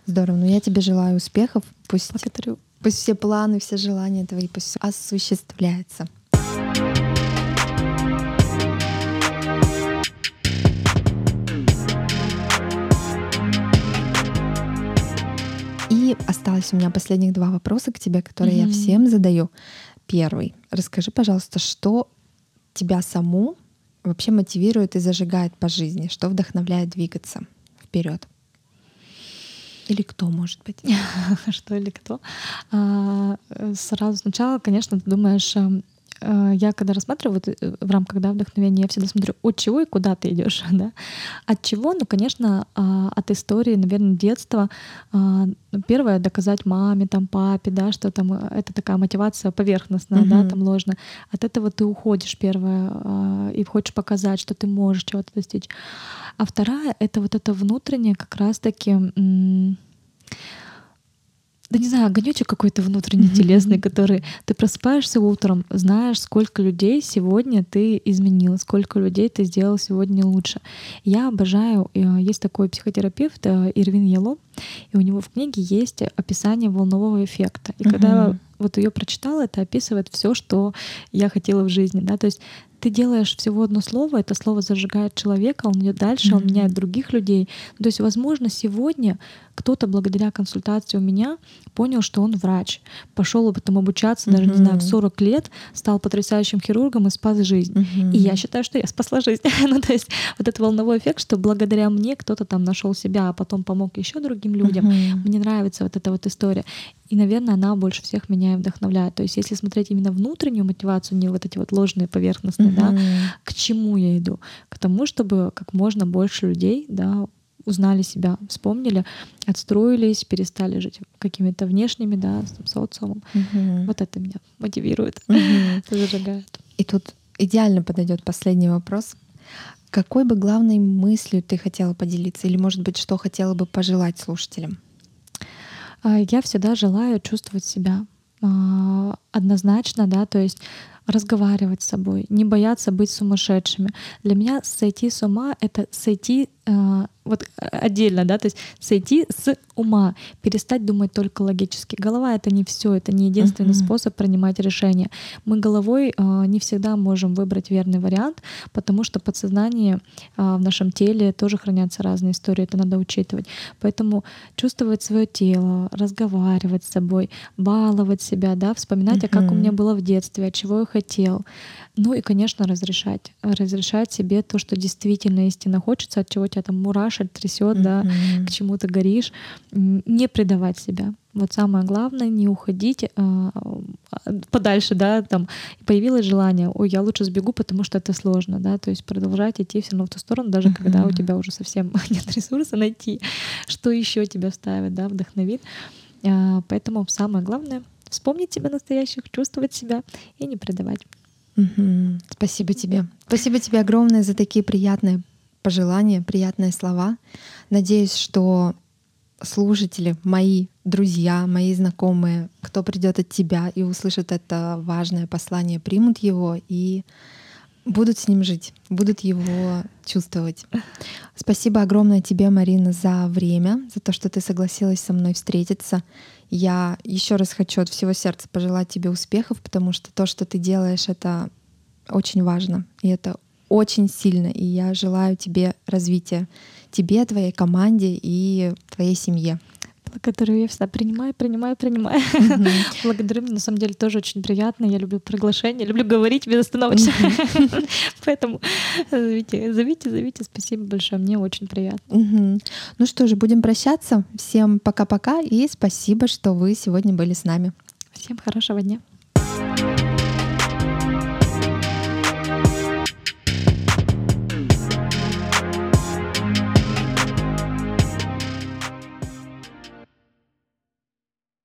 здорово. Ну я тебе желаю успехов. Пусть, Благодарю. пусть все планы, все желания твои пусть осуществляются. Осталось у меня последних два вопроса к тебе, которые mm-hmm. я всем задаю. Первый. Расскажи, пожалуйста, что тебя саму вообще мотивирует и зажигает по жизни? Что вдохновляет двигаться вперед? Или кто, может быть? <laughs> Что или кто? А, сразу сначала, конечно, ты думаешь, эм, Э, я когда рассматриваю вот э, в рамках да, вдохновения, я всегда смотрю, от чего и куда ты идешь, <laughs> да? От чего? Ну, конечно, а, от истории, наверное, детства. А, ну, первое — доказать маме, там, папе, да, что там э, это такая мотивация поверхностная, угу. да, там ложная. От этого ты уходишь, первое, а, и хочешь показать, что ты можешь чего-то достичь. А вторая — это вот это внутреннее как раз-таки да не знаю, огонечек какой-то внутренний телесный, который ты просыпаешься утром, знаешь, сколько людей сегодня ты изменил, сколько людей ты сделал сегодня лучше. Я обожаю, э, есть такой психотерапевт э, Ирвин Ело, и у него в книге есть описание волнового эффекта. И когда вот ее прочитала, это описывает все, что я хотела в жизни, да, то есть ты делаешь всего одно слово, это слово зажигает человека, он идет дальше, mm-hmm. он меняет других людей. То есть, возможно, сегодня кто-то благодаря консультации у меня понял, что он врач, пошел потом обучаться, даже mm-hmm. не знаю, в 40 лет, стал потрясающим хирургом и спас жизнь. Mm-hmm. И я считаю, что я спасла жизнь. <laughs> ну, то есть вот этот волновой эффект, что благодаря мне кто-то там нашел себя, а потом помог еще другим людям. Mm-hmm. Мне нравится вот эта вот история. И, наверное, она больше всех меня и вдохновляет. То есть, если смотреть именно внутреннюю мотивацию, не вот эти вот ложные поверхностные, mm-hmm. да, к чему я иду? К тому, чтобы как можно больше людей, да, узнали себя, вспомнили, отстроились, перестали жить какими-то внешними, да, социумом. Угу. Вот это меня мотивирует, угу. <laughs> зажигает. И тут идеально подойдет последний вопрос. Какой бы главной мыслью ты хотела поделиться, или, может быть, что хотела бы пожелать слушателям? А, я всегда желаю чувствовать себя а, однозначно, да, то есть разговаривать с собой, не бояться быть сумасшедшими. Для меня сойти с ума — это сойти а, вот отдельно, да, то есть сойти с ума, перестать думать только логически. Голова это не все, это не единственный uh-huh. способ принимать решения. Мы головой э, не всегда можем выбрать верный вариант, потому что подсознание э, в нашем теле тоже хранятся разные истории, это надо учитывать. Поэтому чувствовать свое тело, разговаривать с собой, баловать себя, да, вспоминать, uh-huh. а как у меня было в детстве, от чего я хотел. Ну и, конечно, разрешать. Разрешать себе то, что действительно истинно хочется, от чего тебя там мурашит, трясет, mm-hmm. да, к чему ты горишь. Не предавать себя. Вот самое главное, не уходить а, подальше, да, там появилось желание, ой, я лучше сбегу, потому что это сложно, да, то есть продолжать идти все равно в ту сторону, даже mm-hmm. когда у тебя уже совсем <laughs> нет ресурса найти, что еще тебя ставит, да, вдохновит. А, поэтому самое главное вспомнить себя настоящих, чувствовать себя и не предавать. Угу. Спасибо тебе. Спасибо тебе огромное за такие приятные пожелания, приятные слова. Надеюсь, что слушатели, мои друзья, мои знакомые, кто придет от тебя и услышит это важное послание, примут его и будут с ним жить, будут его чувствовать. Спасибо огромное тебе, Марина, за время, за то, что ты согласилась со мной встретиться. Я еще раз хочу от всего сердца пожелать тебе успехов, потому что то, что ты делаешь, это очень важно, и это очень сильно. И я желаю тебе развития, тебе, твоей команде и твоей семье которую я всегда принимаю, принимаю, принимаю. Mm-hmm. <laughs> Благодарю, на самом деле тоже очень приятно. Я люблю приглашение, люблю говорить безостановочно. Mm-hmm. <laughs> Поэтому зовите, зовите, зовите. Спасибо большое, мне очень приятно. Mm-hmm. Ну что же, будем прощаться. Всем пока-пока и спасибо, что вы сегодня были с нами. Всем хорошего дня.